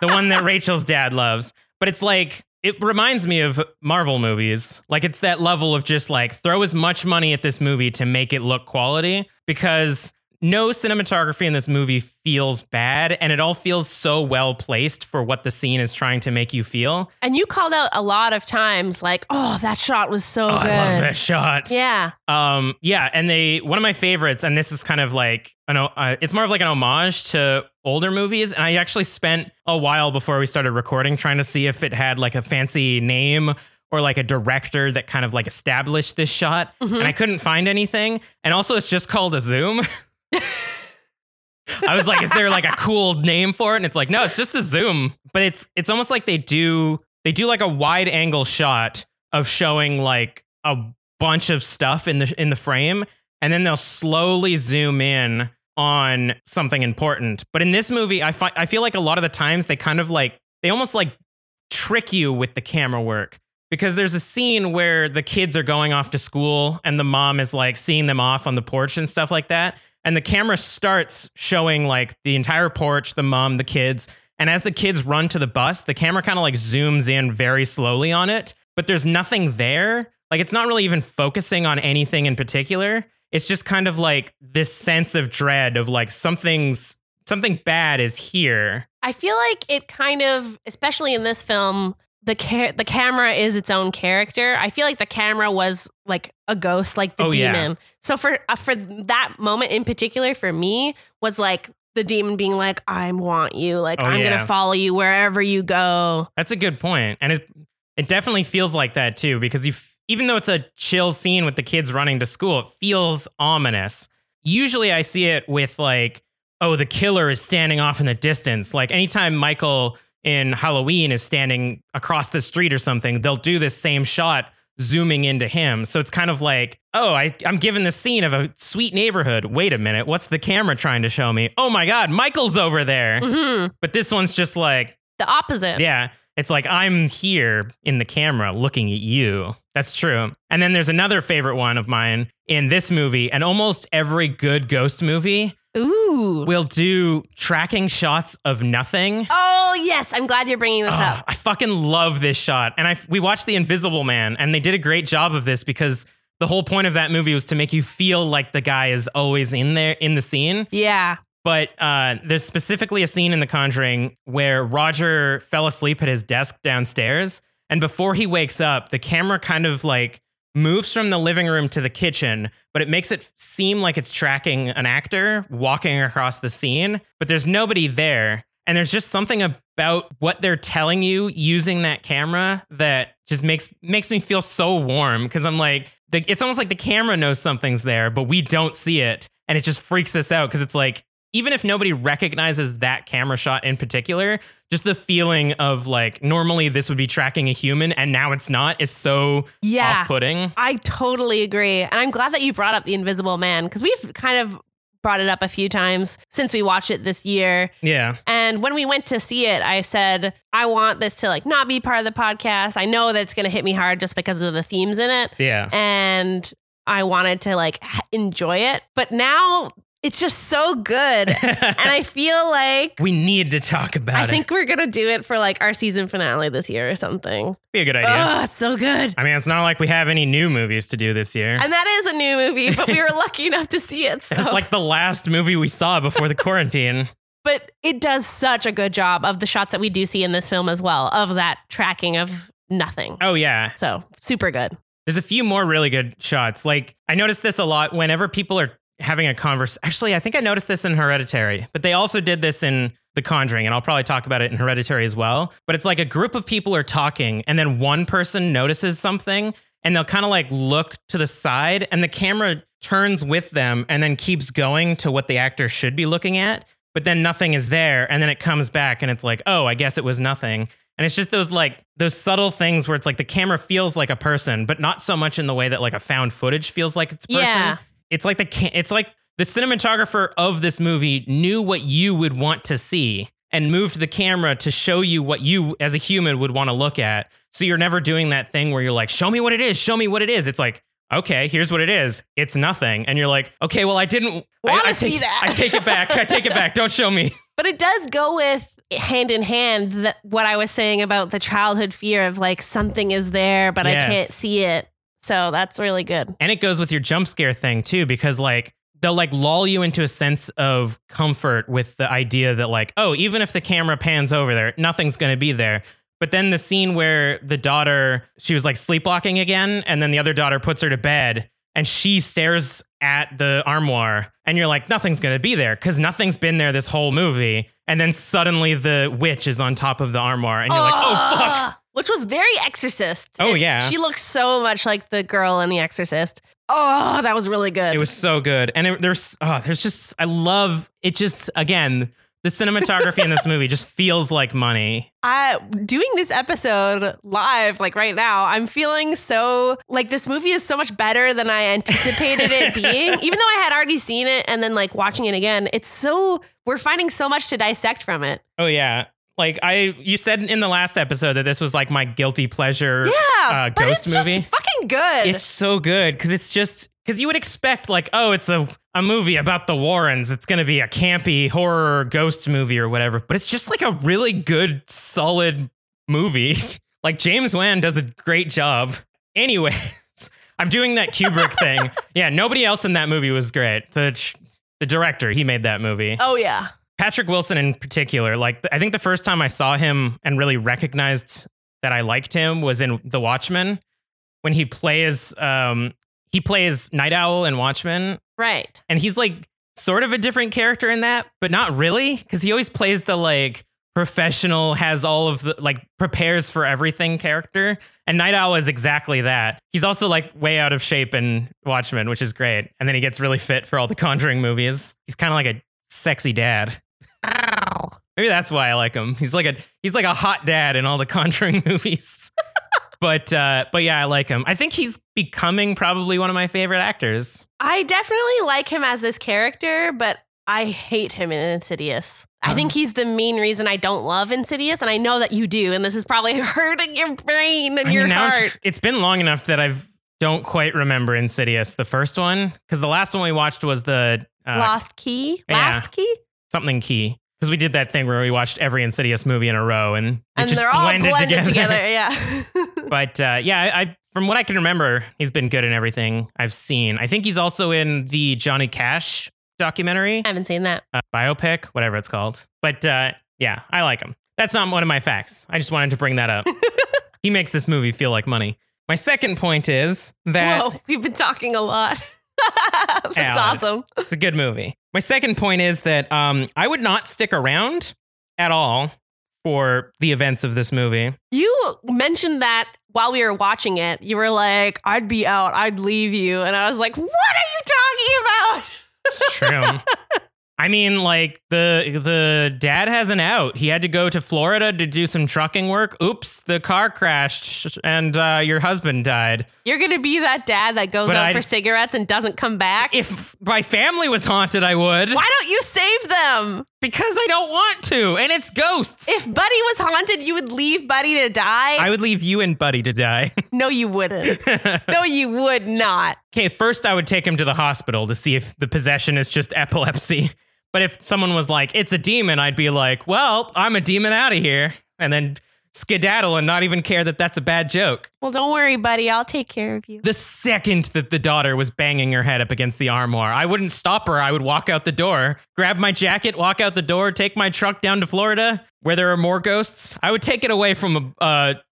Speaker 2: the one that Rachel's dad loves. But it's like it reminds me of Marvel movies. Like it's that level of just like throw as much money at this movie to make it look quality because no cinematography in this movie feels bad and it all feels so well placed for what the scene is trying to make you feel.
Speaker 1: and you called out a lot of times, like, "Oh, that shot was so
Speaker 2: Oh,
Speaker 1: good."
Speaker 2: I love that shot.
Speaker 1: Yeah.
Speaker 2: Um, yeah, and they one of my favorites, and this is kind of like an uh, it's more of like an homage to older movies. And I actually spent a while before we started recording trying to see if it had like a fancy name or like a director that kind of like established this shot,
Speaker 1: Mhm.
Speaker 2: and I couldn't find anything. And also, it's just called a zoom. <laughs> <laughs> I was like, is there like a cool name for it? And it's like, no, it's just the zoom. But it's it's almost like they do they do like a wide angle shot of showing like a bunch of stuff in the in the frame, and then they'll slowly zoom in on something important. But in this movie, I find I feel like a lot of the times they kind of like they almost like trick you with the camera work because there's a scene where the kids are going off to school and the mom is like seeing them off on the porch and stuff like that and the camera starts showing like the entire porch the mom the kids. And as the kids run to the bus the camera kind of like zooms in very slowly on it but there's nothing there. Like it's not really even focusing on anything in particular. It's just kind of like this sense of dread of like something's something bad is here.
Speaker 1: I feel like it kind of, especially in this film, the the camera is its own character. I feel like the camera was like a ghost, like the
Speaker 2: Oh, yeah.
Speaker 1: demon. So for uh, for that moment in particular, for me, was like the demon being like, "I want you. Like
Speaker 2: Oh,
Speaker 1: I'm
Speaker 2: yeah.
Speaker 1: gonna follow you wherever you go."
Speaker 2: That's a good point, and it it definitely feels like that too because you f- even though it's a chill scene with the kids running to school, it feels ominous. Usually, I see it with like, oh, the killer is standing off in the distance. Like anytime Michael in Halloween is standing across the street or something, they'll do this same shot zooming into him. So it's kind of like, oh, I, I'm given the scene of a sweet neighborhood. Wait a minute, what's the camera trying to show me? Oh my God, Michael's over there.
Speaker 1: hmm
Speaker 2: But this one's just like,
Speaker 1: The opposite.
Speaker 2: yeah. It's like I'm here in the camera looking at you. That's true. And then there's another favorite one of mine in this movie, and almost every good ghost movie
Speaker 1: Ooh.
Speaker 2: will do tracking shots of nothing.
Speaker 1: Oh yes, I'm glad you're bringing this
Speaker 2: Oh,
Speaker 1: up.
Speaker 2: I fucking love this shot. And I we watched The Invisible Man, and they did a great job of this because the whole point of that movie was to make you feel like the guy is always in there in the scene.
Speaker 1: Yeah.
Speaker 2: But uh, there's specifically a scene in The Conjuring where Roger fell asleep at his desk downstairs. And before he wakes up, the camera kind of like moves from the living room to the kitchen, but it makes it seem like it's tracking an actor walking across the scene, but there's nobody there. And there's just something about what they're telling you using that camera that just makes makes me feel so warm because I'm like, the, it's almost like the camera knows something's there, but we don't see it, and it just freaks us out because it's like even if nobody recognizes that camera shot in particular, just the feeling of like normally this would be tracking a human and now it's not is so
Speaker 1: Yeah.
Speaker 2: off-putting.
Speaker 1: I totally agree. And I'm glad that you brought up The Invisible Man because we've kind of brought it up a few times since we watched it this year.
Speaker 2: Yeah.
Speaker 1: And when we went to see it, I said, I want this to like not be part of the podcast. I know that it's going to hit me hard just because of the themes in it.
Speaker 2: Yeah.
Speaker 1: And I wanted to like enjoy it. But now it's just so good. and I feel like
Speaker 2: we need to talk about
Speaker 1: I
Speaker 2: it.
Speaker 1: think we're going to do it for like our season finale this year or something.
Speaker 2: be a good idea.
Speaker 1: Oh, it's so good.
Speaker 2: I mean, it's not like we have any new movies to do this year.
Speaker 1: And that is a new movie, but we were <laughs> lucky enough to see it. So.
Speaker 2: It's like the last movie we saw before the quarantine.
Speaker 1: but it does such a good job of the shots that we do see in this film as well of that tracking of nothing.
Speaker 2: Oh yeah.
Speaker 1: So super good.
Speaker 2: There's a few more really good shots. Like I noticed this a lot whenever people are having a converse. Actually, I think I noticed this in Hereditary, but they also did this in The Conjuring, and I'll probably talk about it in Hereditary as well. But it's like a group of people are talking, and then one person notices something, and they'll kind of like look to the side and the camera turns with them and then keeps going to what the actor should be looking at, but then nothing is there and then it comes back and it's like, "Oh, I guess it was nothing." And it's just those like those subtle things where it's like the camera feels like a person, but not so much in the way that like a found footage feels like it's person.
Speaker 1: Yeah.
Speaker 2: It's like the it's like the cinematographer of this movie knew what you would want to see and moved the camera to show you what you as a human would want to look at. So you're never doing that thing where you're like, "Show me what it is. Show me what it is." It's like, "Okay, here's what it is. It's nothing." And you're like, "Okay, well, I didn't I-
Speaker 1: Wanna see that.
Speaker 2: I take it back. I take it back. Don't show me." <laughs>
Speaker 1: But it does go with eh, hand in hand that what I was saying about the childhood fear of like something is there, but I can't see it. So that's really good.
Speaker 2: And it goes with your jump scare thing too, because like they'll like lull you into a sense of comfort with the idea that like, oh, even if the camera pans over there, nothing's gonna be there. But then the scene where the daughter, she was like sleepwalking again, and then the other daughter puts her to bed and she stares at the armoire, and you're like, nothing's gonna be there because nothing's been there this whole movie. And then suddenly the witch is on top of the armoire, and you're like, oh fuck.
Speaker 1: Ah! Which was very Exorcist.
Speaker 2: Oh, yeah.
Speaker 1: She looks so much like the girl in The Exorcist. Oh, that was really good.
Speaker 2: It was so good, and it, there's oh, there's just I love it. Just again, the cinematography in this movie just feels like money.
Speaker 1: I doing this episode live like right now, I'm feeling so like this movie is so much better than I anticipated it <laughs> being. Even though I had already seen it and then like watching it again, it's so we're finding so much to dissect from it.
Speaker 2: Oh yeah, like I you said in the last episode that this was like my guilty pleasure.
Speaker 1: Yeah,
Speaker 2: uh,
Speaker 1: but
Speaker 2: ghost
Speaker 1: it's
Speaker 2: movie.
Speaker 1: just fucking good.
Speaker 2: It's so good because it's just because you would expect like oh it's a a movie about the Warrens. It's gonna be a campy horror ghost movie or whatever, but it's just like a really good solid movie. <laughs> like James Wan does a great job. Anyways, <laughs> I'm doing that Kubrick thing. <laughs> Yeah, nobody else in that movie was great. The the director he made that movie.
Speaker 1: oh yeah.
Speaker 2: Patrick Wilson in particular, like I think the first time I saw him and really recognized that I liked him was in The Watchmen when he plays um he plays Night Owl in Watchmen
Speaker 1: Right.
Speaker 2: and he's like sort of a different character in that, but not really cuz he always plays the like professional has all of the like prepares for everything character and Night Owl is exactly that. He's also like way out of shape in Watchmen, which is great. And then he gets really fit for all the <laughs> Conjuring movies. He's kind of like a sexy dad. Maybe that's why I like him. He's like a he's like a hot dad in all the <laughs> Conjuring movies. <laughs> but uh, but yeah, I like him. I think he's becoming probably one of my favorite actors.
Speaker 1: I definitely like him as this character, but I hate him in Insidious. I think he's the main reason I don't love Insidious, and I know that you do, and this is probably <laughs> hurting your brain and
Speaker 2: I
Speaker 1: your
Speaker 2: mean,
Speaker 1: heart.
Speaker 2: it's, it's been long enough that I've don't quite remember Insidious, the first one, because the last one we watched was the uh,
Speaker 1: Lost Key?
Speaker 2: yeah.
Speaker 1: Last Key?
Speaker 2: Something key. Because we did that thing where we watched every Insidious movie in a row, and
Speaker 1: And
Speaker 2: just
Speaker 1: they're all
Speaker 2: blended,
Speaker 1: blended,
Speaker 2: together.
Speaker 1: together. <laughs> Yeah.
Speaker 2: But uh, yeah, I, from what I can remember, he's been good in everything I've seen. I think he's also in the Johnny Cash documentary,
Speaker 1: I haven't seen that.
Speaker 2: uh, biopic, whatever it's called. But uh, yeah, I like him. That's not one of my facts. I just wanted to bring that up. <laughs> he makes this movie feel like money. My second point is that
Speaker 1: Whoa, we've been talking a lot. <laughs> That's
Speaker 2: Yeah,
Speaker 1: awesome.
Speaker 2: it's a good movie. My second point is that um, I would not stick around at all for the events of this movie.
Speaker 1: You mentioned that while we were watching it. You were like, I'd be out, I'd leave you. And I was like, what are you talking about?
Speaker 2: It's true. <laughs> I mean, like the the dad has an out. He had to go to Florida to do some trucking work. Oops, the car crashed and uh, your husband died.
Speaker 1: You're going to be that dad that goes
Speaker 2: But
Speaker 1: out
Speaker 2: I'd-
Speaker 1: for cigarettes and doesn't come back.
Speaker 2: If my family was haunted, I would.
Speaker 1: Why don't you save them?
Speaker 2: Because I don't want to, and it's ghosts.
Speaker 1: If Buddy was haunted, you would leave Buddy to die?
Speaker 2: I would leave you and Buddy to die. <laughs>
Speaker 1: no, you wouldn't. no, you would not.
Speaker 2: Okay, first I would take him to the hospital to see if the possession is just epilepsy. But if someone was like, it's a demon, I'd be like, well, I'm a demon out of here. And then skedaddle and not even care that that's a bad joke.
Speaker 1: Well, don't worry, Buddy. I'll take care of you.
Speaker 2: The second that the daughter was banging her head up against the armoire, I wouldn't stop her. I would walk out the door, grab my jacket, walk out the door, take my truck down to Florida where there are more ghosts. I would take it away from a. Uh, <laughs>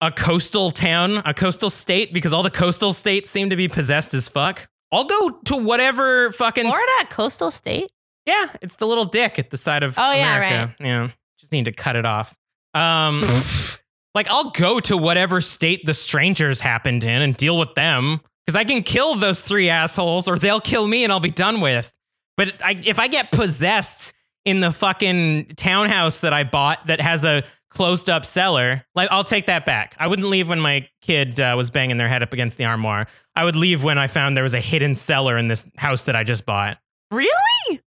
Speaker 2: a coastal town, a coastal state, because all the coastal states seem to be possessed as fuck. I'll go to whatever fucking
Speaker 1: Florida, a coastal state?
Speaker 2: Yeah, it's the little dick at the side of
Speaker 1: Oh, yeah,
Speaker 2: America. Yeah, just need to cut it off. Um, <laughs> Like, I'll go to whatever state the strangers happened in and deal with them because I can kill those three assholes or they'll kill me and I'll be done with. But I, if I get possessed in the fucking townhouse that I bought that has a closed up cellar, like I'll take that back. I wouldn't leave when my kid uh, was banging their head up against the armoire. I would leave when I found there was a hidden cellar in this house that I just bought.
Speaker 1: Really?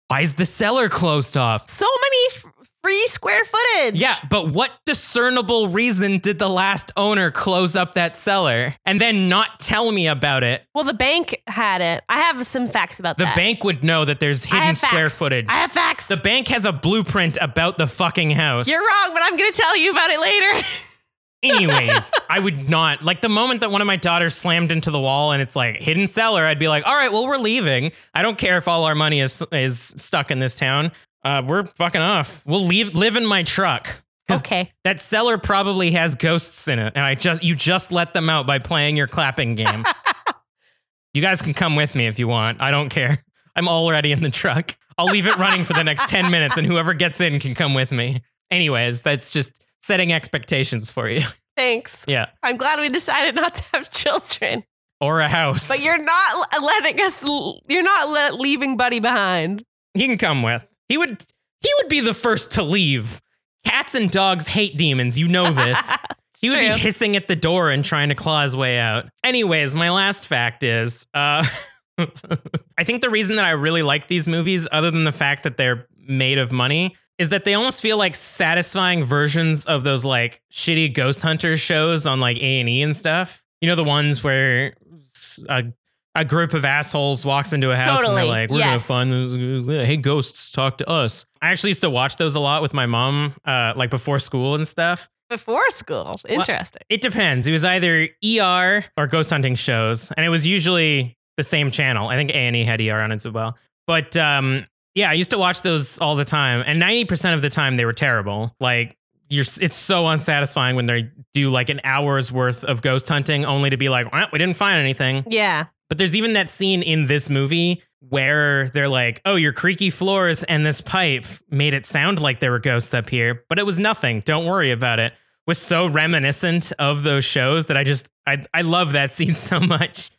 Speaker 2: Why is the cellar closed off?
Speaker 1: So many f- free square footage.
Speaker 2: Yeah, but what discernible reason did the last owner close up that cellar and then not tell me about it?
Speaker 1: Well, the bank had it. I have some facts about
Speaker 2: The
Speaker 1: that.
Speaker 2: bank would know that there's hidden
Speaker 1: have
Speaker 2: square
Speaker 1: facts.
Speaker 2: footage.
Speaker 1: I have facts.
Speaker 2: the bank has a blueprint about the fucking house.
Speaker 1: You're wrong, but I'm going to tell you about it later. <laughs>
Speaker 2: Anyways, <laughs> I would not like the moment that one of my daughters slammed into the wall and it's like hidden cellar. I'd be like, all right, well, we're leaving. I don't care if all our money is is stuck in this town. Uh, we're fucking off. We'll leave live in my truck.
Speaker 1: okay.
Speaker 2: That cellar probably has ghosts in it, and I just you just let them out by playing your clapping game. <laughs> you guys can come with me if you want. I don't care. I'm already in the truck. I'll leave it running for the next 10 minutes, and whoever gets in can come with me. Anyways, that's just setting expectations for you. <laughs>
Speaker 1: Thanks.
Speaker 2: Yeah.
Speaker 1: I'm glad we decided not to have children.
Speaker 2: Or a house.
Speaker 1: But you're not letting us, you're not le- leaving Buddy behind.
Speaker 2: he can come with. He would he would be the first to leave. Cats and dogs hate demons. You know this. <laughs> He would
Speaker 1: true.
Speaker 2: be hissing at the door and trying to claw his way out. Anyways, my last fact is uh, <laughs> I think the reason that I really like these movies, other than the fact that they're made of money, is that they almost feel like satisfying versions of those like shitty ghost hunter shows on like A and E and stuff. You know the ones where a, a group of assholes walks into a house and they're like, "We're
Speaker 1: yes.
Speaker 2: gonna find. Hey, ghosts, talk to us." I actually used to watch those a lot with my mom, uh, like before school and stuff.
Speaker 1: Before school. Interesting.
Speaker 2: It depends. It was either ER or ghost hunting shows, and it was usually the same channel. I think A and E had ER on it as well. But um, yeah, I used to watch those all the time, and ninety percent of the time they were terrible. Like you're, it's so unsatisfying when they do like an hour's worth of ghost hunting, only to be like, well, we didn't find anything.
Speaker 1: Yeah.
Speaker 2: But there's even that scene in this movie where they're like, oh, your creaky floors and this pipe made it sound like there were ghosts up here, but it was nothing. Don't worry about it. Was so reminiscent of those shows that I just, I, I love that <laughs> scene so much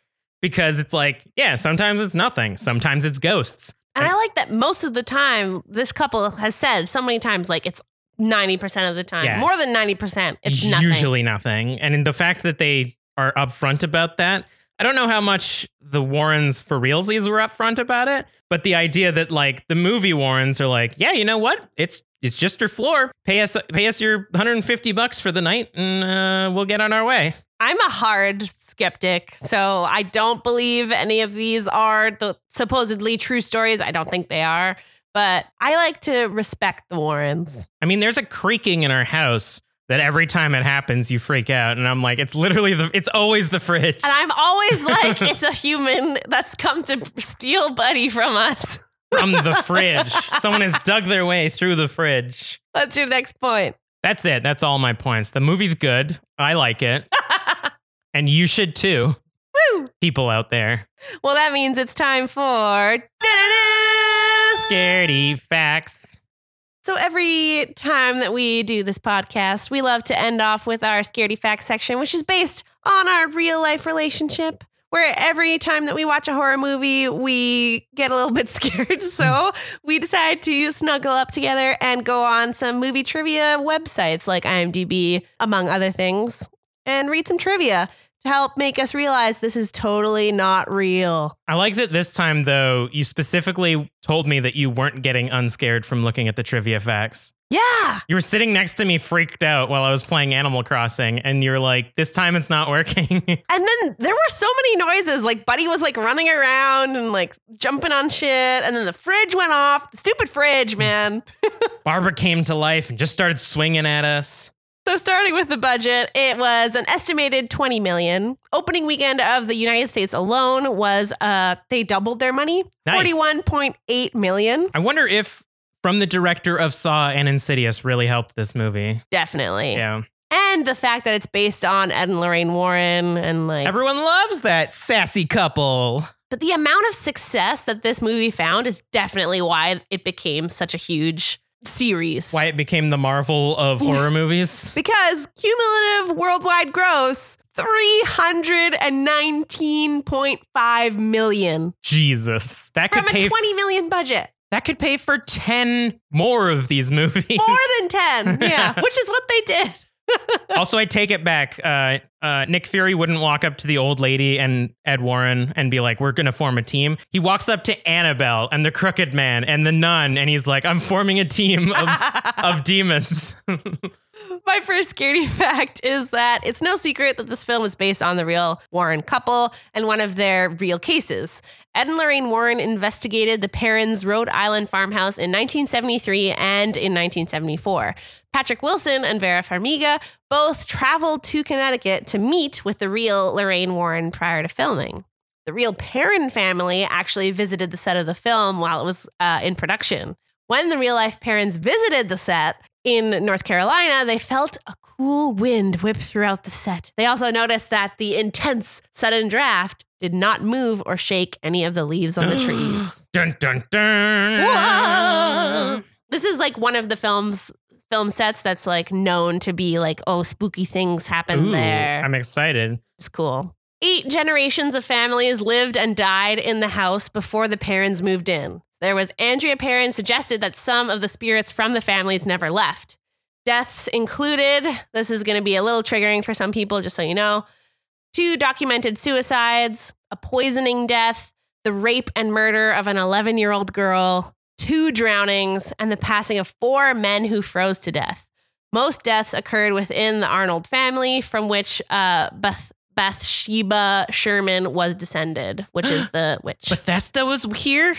Speaker 2: because it's like, yeah, sometimes it's nothing. Sometimes it's ghosts.
Speaker 1: And I like that most of the time, this couple has said so many times, like it's 90% of the time,
Speaker 2: Yeah.
Speaker 1: more than 90%, it's nothing.
Speaker 2: Usually nothing. And in the fact that they are upfront about that, I don't know how much the Warrens for realsies were upfront about it, but the idea that like the movie Warrens are like, yeah, you know what? It's it's just your floor. Pay us pay us your 150 bucks for the night and uh, we'll get on our way.
Speaker 1: I'm a hard skeptic, so I don't believe any of these are the supposedly true stories. I don't think they are, but I like to respect the Warrens.
Speaker 2: I mean, there's a creaking in our house that every time it happens you freak out and I'm like, it's literally the it's always the fridge.
Speaker 1: And I'm always <laughs> like, it's a human that's come to steal Buddy from us.
Speaker 2: from the <laughs> fridge. Someone has dug their way through the fridge.
Speaker 1: That's your next point.
Speaker 2: That's it. That's all my points. The movie's good. I like it. And you should too.
Speaker 1: Woo!
Speaker 2: People out there.
Speaker 1: Well, that means it's time for.
Speaker 2: Scaredy facts.
Speaker 1: So every time that we do this podcast, we love to end off with our scaredy Facts section, which is based on our real life relationship. Where every time that we watch a horror movie, we get a little <laughs> bit scared. So <laughs> we decide to snuggle up together and go on some movie trivia websites like IMDb, among other things, and read some trivia to help make us realize this is totally not real.
Speaker 2: I like that this time, though, you specifically told me that you weren't getting unscared from looking at the trivia facts.
Speaker 1: Yeah.
Speaker 2: You were sitting next to me freaked out while I was playing Animal Crossing, and you're like, this time it's not working. <laughs>
Speaker 1: And then there were so many noises. Like Buddy was like running around and like jumping on shit. And then the fridge went off. The stupid fridge, man. <laughs>
Speaker 2: Barbara came to life and just started swinging at us.
Speaker 1: So starting with the budget, it was an estimated 20 million. Opening weekend of the United States alone was uh they doubled their money.
Speaker 2: Nice.
Speaker 1: 41.8 million.
Speaker 2: I wonder if from the director of Saw and Insidious really helped this movie.
Speaker 1: Definitely.
Speaker 2: Yeah.
Speaker 1: And the fact that it's based on Ed and Lorraine Warren and like
Speaker 2: Everyone loves that sassy couple.
Speaker 1: But the amount of success that this movie found is definitely why it became such a huge series.
Speaker 2: Why it became the Marvel of horror movies?
Speaker 1: Because cumulative worldwide gross 319.5 million
Speaker 2: Jesus, that could
Speaker 1: from a
Speaker 2: pay.
Speaker 1: 20 million budget.
Speaker 2: that could pay for ten more of these movies.
Speaker 1: More than 10. <laughs> Yeah, which is what they did.
Speaker 2: Also, I take it back. Uh, uh, Nick Fury wouldn't walk up to the old lady and Ed Warren and be like, "We're gonna form a team." He walks up to Annabelle and the Crooked Man and the Nun, and he's like, "I'm forming a team of of <laughs> demons."
Speaker 1: My first scaredy <laughs> fact is that it's no secret that this film is based on the real Warren couple and one of their real cases. Ed and Lorraine Warren investigated the Perrons Rhode Island farmhouse in 1973 and in 1974. Patrick Wilson and Vera Farmiga both traveled to Connecticut to meet with the real Lorraine Warren prior to filming. The real Perron family actually visited the set of the film while it was uh, in production. When the real life Perrons visited the set in North Carolina, they felt a cool wind whip throughout the set. They also noticed that the intense sudden draft did not move or shake any of the leaves on the <gasps> trees.
Speaker 2: dun dun dun.
Speaker 1: Whoa! This is like one of the films film sets that's like known to be like oh spooky things happen
Speaker 2: Ooh,
Speaker 1: there.
Speaker 2: I'm excited.
Speaker 1: It's cool. Eight generations of families lived and died in the house before the parents moved in. There was Andrea Perron suggested that some of the spirits from the families never left. Deaths included, this is going to be a little triggering for some people, just so you know, two documented suicides, a poisoning death, the rape and murder of an 11 year old girl, two drownings, and the passing of four men who froze to death. Most deaths occurred within the Arnold family, from which uh, Beth Bathsheba Sherman was descended, which is <gasps> the witch.
Speaker 2: Bethesda was here.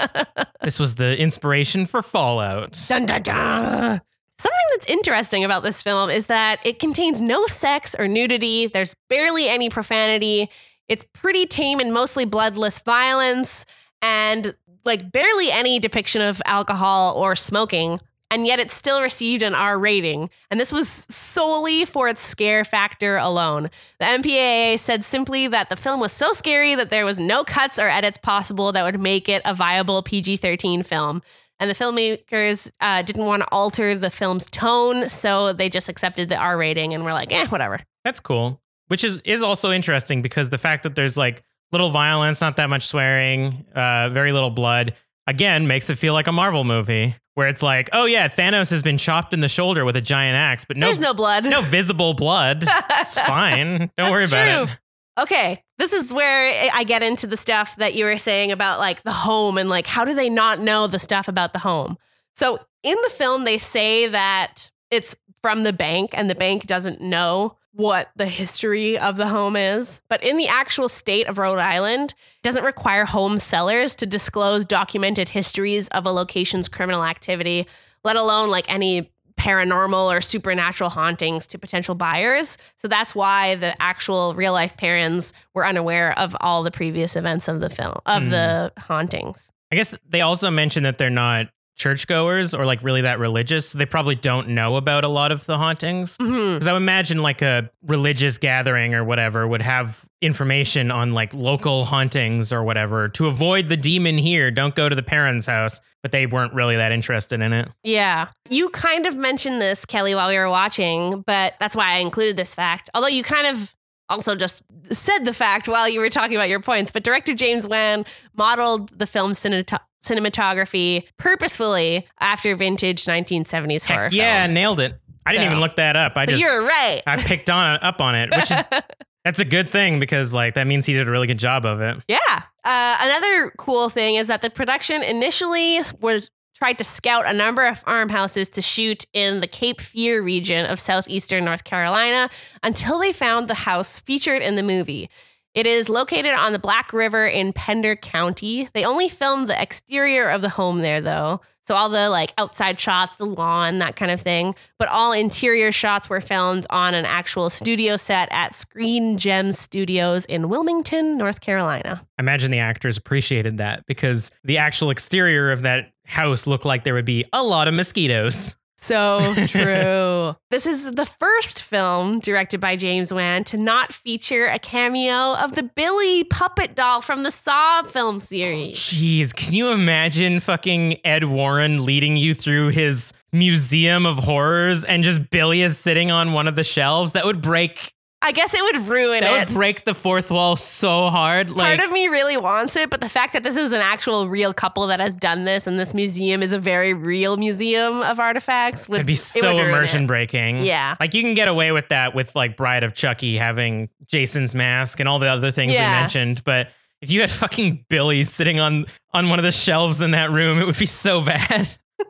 Speaker 2: <laughs> this was the inspiration for Fallout.
Speaker 1: Dun, dun, dun. Something that's interesting about this film is that it contains no sex or nudity. There's barely any profanity. It's pretty tame and mostly bloodless violence, and like barely any depiction of alcohol or smoking. And yet it still received an R rating. And this was solely for its scare factor alone. The MPAA said simply that the film was so scary that there was no cuts or edits possible that would make it a viable PG 13 film. And the filmmakers uh, didn't want to alter the film's tone, so they just accepted the R rating and were like, eh, whatever.
Speaker 2: That's cool. Which is is also interesting because the fact that there's like little violence, not that much swearing, uh, very little blood, again makes it feel like a Marvel movie where it's like, oh yeah, Thanos has been chopped in the shoulder with a giant axe, but no,
Speaker 1: There's no blood.
Speaker 2: no visible blood. It's <laughs> fine. Don't worry
Speaker 1: That's
Speaker 2: about
Speaker 1: true.
Speaker 2: it.
Speaker 1: Okay, this is where I get into the stuff that you were saying about like the home and like how do they not know the stuff about the home? So in the film, they say that it's from the bank and the bank doesn't know what the history of the home is. But in the actual state of Rhode Island, it doesn't require home sellers to disclose documented histories of a location's criminal activity, let alone like any paranormal or supernatural hauntings to potential buyers. So that's why the actual real life parents were unaware of all the previous events of the film, of the hmm. hauntings.
Speaker 2: I guess they also mentioned that they're not churchgoers or like really that religious. So they probably don't know about a lot of the hauntings.
Speaker 1: Mm-hmm.
Speaker 2: Because I would imagine like a religious gathering or whatever would have information on like local hauntings or whatever to avoid the demon here. Don't go to the parents' house. But they weren't really that interested in it.
Speaker 1: Yeah. You kind of mentioned this, Kelly, while we were watching, but that's why I included this fact. Although you kind of also just said the fact while you were talking about your points, but director James Wan modeled the film's cineto- cinematography purposefully after vintage 1970s horror
Speaker 2: yeah,
Speaker 1: films.
Speaker 2: nailed it. I didn't even look that up. I just
Speaker 1: you're right.
Speaker 2: I picked on up on it, which is <laughs> that's a good thing because like that means he did a really good job of it.
Speaker 1: Yeah. Uh, another cool thing is that the production initially was tried to scout a number of farmhouses to shoot in the Cape Fear region of southeastern North Carolina until they found the house featured in the movie. It is located on the Black River in Pender County. They only filmed the exterior of the home there though. So all the like outside shots, the lawn, that kind of thing, but all interior shots were filmed on an actual studio set at Screen Gems Studios in Wilmington, North Carolina.
Speaker 2: I imagine the actors appreciated that because the actual exterior of that house looked like there would be a lot of mosquitoes.
Speaker 1: So <laughs> true. this is the first film directed by James Wan to not feature a cameo of the Billy puppet doll from the Saw film series.
Speaker 2: Jeez, can you imagine fucking Ed Warren leading you through his museum of horrors and just Billy is sitting on one of the shelves? That would break
Speaker 1: I guess it would ruin
Speaker 2: that
Speaker 1: it.
Speaker 2: would break the fourth wall so hard. Like
Speaker 1: Part of me really wants it, but the fact that this is an actual real couple that has done this and this museum is a very real museum of artifacts would
Speaker 2: it'd be
Speaker 1: it
Speaker 2: so
Speaker 1: would
Speaker 2: immersion
Speaker 1: it.
Speaker 2: breaking.
Speaker 1: Yeah.
Speaker 2: Like you can get away with that with like Bride of Chucky having Jason's mask and all the other things
Speaker 1: Yeah.
Speaker 2: we mentioned, but if you had fucking Billy sitting on on one of the shelves in that room, it would be so <laughs> bad.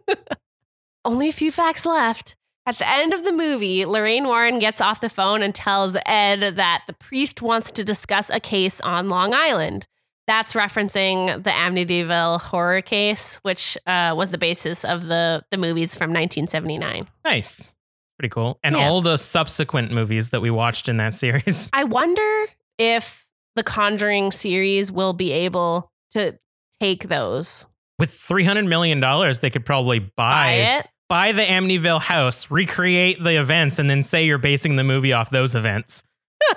Speaker 2: <laughs>
Speaker 1: Only a few facts left. At the end of the movie, Lorraine Warren gets off the phone and tells Ed that the priest wants to discuss a case on Long Island. That's referencing the Amityville horror case, which uh, was the basis of the, the movies from 1979.
Speaker 2: Nice. Pretty cool. And
Speaker 1: Yeah.
Speaker 2: all the subsequent movies that we watched in that series. <laughs>
Speaker 1: I wonder if the Conjuring series will be able to take those,
Speaker 2: With $300 million, they could probably
Speaker 1: buy
Speaker 2: buy,
Speaker 1: it.
Speaker 2: Buy the Amityville house, recreate the events, and then say you're basing the movie off those events. <laughs>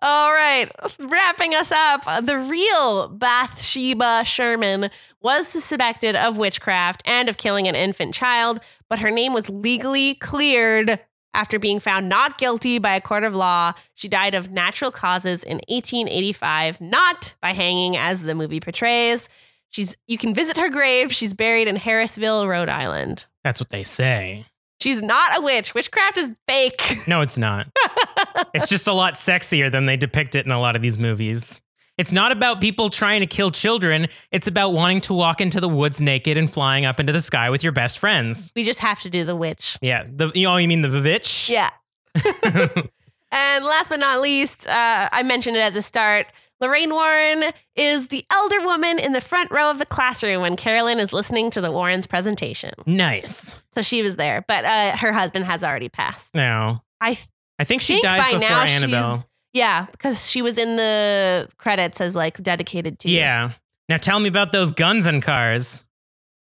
Speaker 1: All right, wrapping us up. The real Bathsheba Sherman was suspected of witchcraft and of killing an infant child, but her name was legally cleared after being found not guilty by a court of law. She died of natural causes in 1885, not by hanging as the movie portrays. She's you can visit her grave. She's buried in Harrisville, Rhode Island.
Speaker 2: That's what they say.
Speaker 1: She's not a witch. Witchcraft is fake.
Speaker 2: No, it's not. <laughs> it's just a lot sexier than they depict it in a lot of these movies. It's not about people trying to kill children. It's about wanting to walk into the woods naked and flying up into the sky with your best friends.
Speaker 1: We just have to do the witch.
Speaker 2: Yeah. The, you know, you mean the Vivitch?
Speaker 1: Yeah. <laughs> <laughs> And last but not least, uh, I mentioned it at the start. Lorraine Warren is the elder woman in the front row of the classroom when Carolyn is listening to the Warrens' presentation.
Speaker 2: nice.
Speaker 1: So she was there, but uh, her husband has already passed.
Speaker 2: No.
Speaker 1: I th-
Speaker 2: I think she
Speaker 1: think
Speaker 2: dies
Speaker 1: by
Speaker 2: before
Speaker 1: now
Speaker 2: Annabelle.
Speaker 1: yeah, because she was in the credits as like dedicated to.
Speaker 2: Yeah. Now tell me about those guns and cars.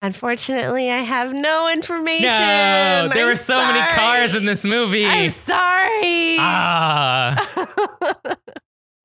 Speaker 1: Unfortunately, I have no information.
Speaker 2: No, there
Speaker 1: I'm
Speaker 2: were so many cars in this movie.
Speaker 1: I'm sorry.
Speaker 2: ah. <laughs>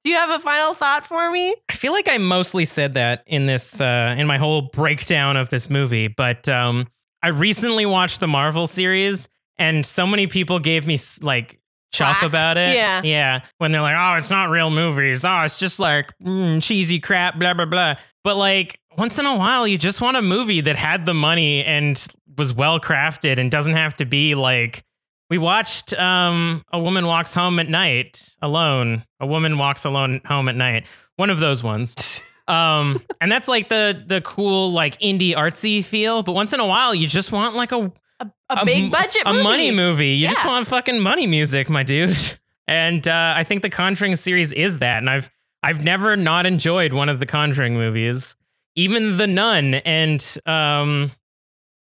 Speaker 1: Do you have a final thought for me?
Speaker 2: I feel like I mostly said that in this uh in my whole breakdown of this movie, but um I recently watched the Marvel series and so many people gave me like chuff
Speaker 1: Flack?
Speaker 2: about it.
Speaker 1: Yeah.
Speaker 2: Yeah. When they're like, "Oh, it's not real movies. Oh, it's just like mm, cheesy crap, blah blah blah." But like once in a while, you just want a movie that had the money and was well crafted and doesn't have to be like we watched um a woman walks home at night alone. A woman walks alone home at night. One of those ones. <laughs> Um and that's like the the cool like indie artsy feel, but once in a while you just want like a
Speaker 1: A, a, big
Speaker 2: m-
Speaker 1: budget
Speaker 2: a
Speaker 1: movie.
Speaker 2: money movie. You just want fucking money music, my dude. <laughs> And uh, I think the Conjuring series is that, and I've I've never not enjoyed one of the Conjuring movies, even The Nun, and um,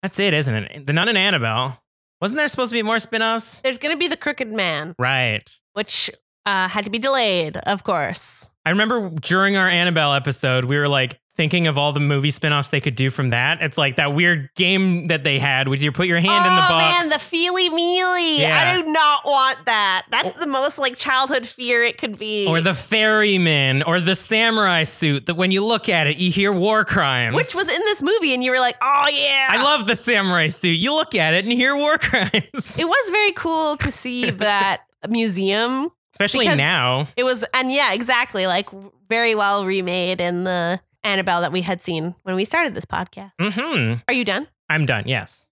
Speaker 2: that's it, isn't it? The Nun and Annabelle. Wasn't there supposed to be more spin-offs?
Speaker 1: There's going to be the Crooked Man,
Speaker 2: Right.
Speaker 1: which uh, had to be delayed, of course.
Speaker 2: I remember during our Annabelle episode, we were like thinking of all the movie spin-offs they could do from that. It's like that weird game that they had with you put your hand in the
Speaker 1: oh
Speaker 2: box.
Speaker 1: man, the feely mealy.
Speaker 2: Yeah.
Speaker 1: I do not want that. That's the most like childhood fear it could be.
Speaker 2: or the ferryman, or the samurai suit that when you look at it, you hear war crimes.
Speaker 1: which was in this movie, and you were like, oh yeah.
Speaker 2: I love the samurai suit. You look at it and hear war crimes.
Speaker 1: It was very cool to see <laughs> that museum.
Speaker 2: Especially
Speaker 1: because-
Speaker 2: now.
Speaker 1: It was, and yeah, exactly, like very well remade in the Annabelle that we had seen when we started this podcast.
Speaker 2: hmm
Speaker 1: Are you done?
Speaker 2: I'm done. Yes.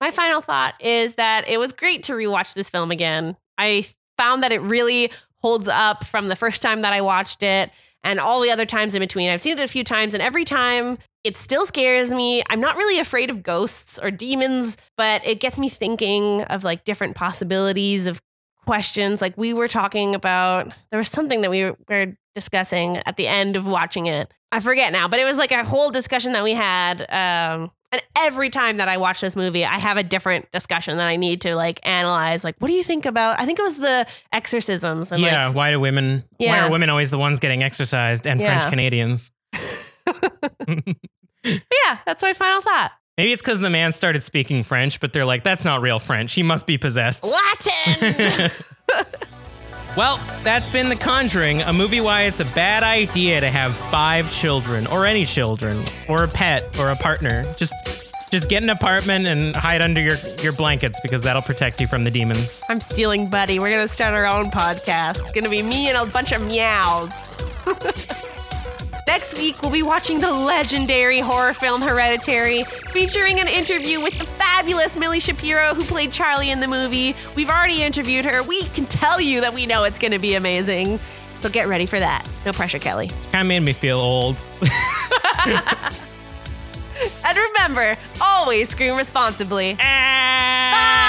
Speaker 1: My final thought is that it was great to rewatch this film again. I found that it really holds up from the first time that I watched it and all the other times in between. I've seen it a few times, and every time it still scares me. I'm not really afraid of ghosts or demons, but it gets me thinking of like different possibilities of questions. Like we were talking about, there was something that we were discussing at the end of watching it. I forget now, but it was like a whole discussion that we had. Um, and every time that I watch this movie, I have a different discussion that I need to like analyze. Like, what do you think about? I think it was the exorcisms. And
Speaker 2: yeah.
Speaker 1: like,
Speaker 2: why do women?
Speaker 1: Yeah.
Speaker 2: Why are women always the ones getting exercised and
Speaker 1: Yeah.
Speaker 2: French Canadians? <laughs> <laughs>
Speaker 1: yeah, that's my final thought.
Speaker 2: Maybe it's because the man started speaking French, but they're like, that's not real French. He must be possessed.
Speaker 1: Latin. <laughs>
Speaker 2: Well, that's been The Conjuring, a movie why it's a bad idea to have five children, or any children, or a pet, or a partner. Just just get an apartment and hide under your, your blankets because that'll protect you from the demons.
Speaker 1: I'm stealing Buddy. We're gonna start our own podcast. It's gonna be me and a bunch of meows. <laughs> Next week, we'll be watching the legendary horror film Hereditary, featuring an interview with the fabulous Millie Shapiro, who played Charlie in the movie. We've already interviewed her. We can tell you that we know it's going to be amazing. So get ready for that. No pressure, Kelly.
Speaker 2: Kind of made me feel old. <laughs>
Speaker 1: And remember, always scream responsibly.
Speaker 2: ah!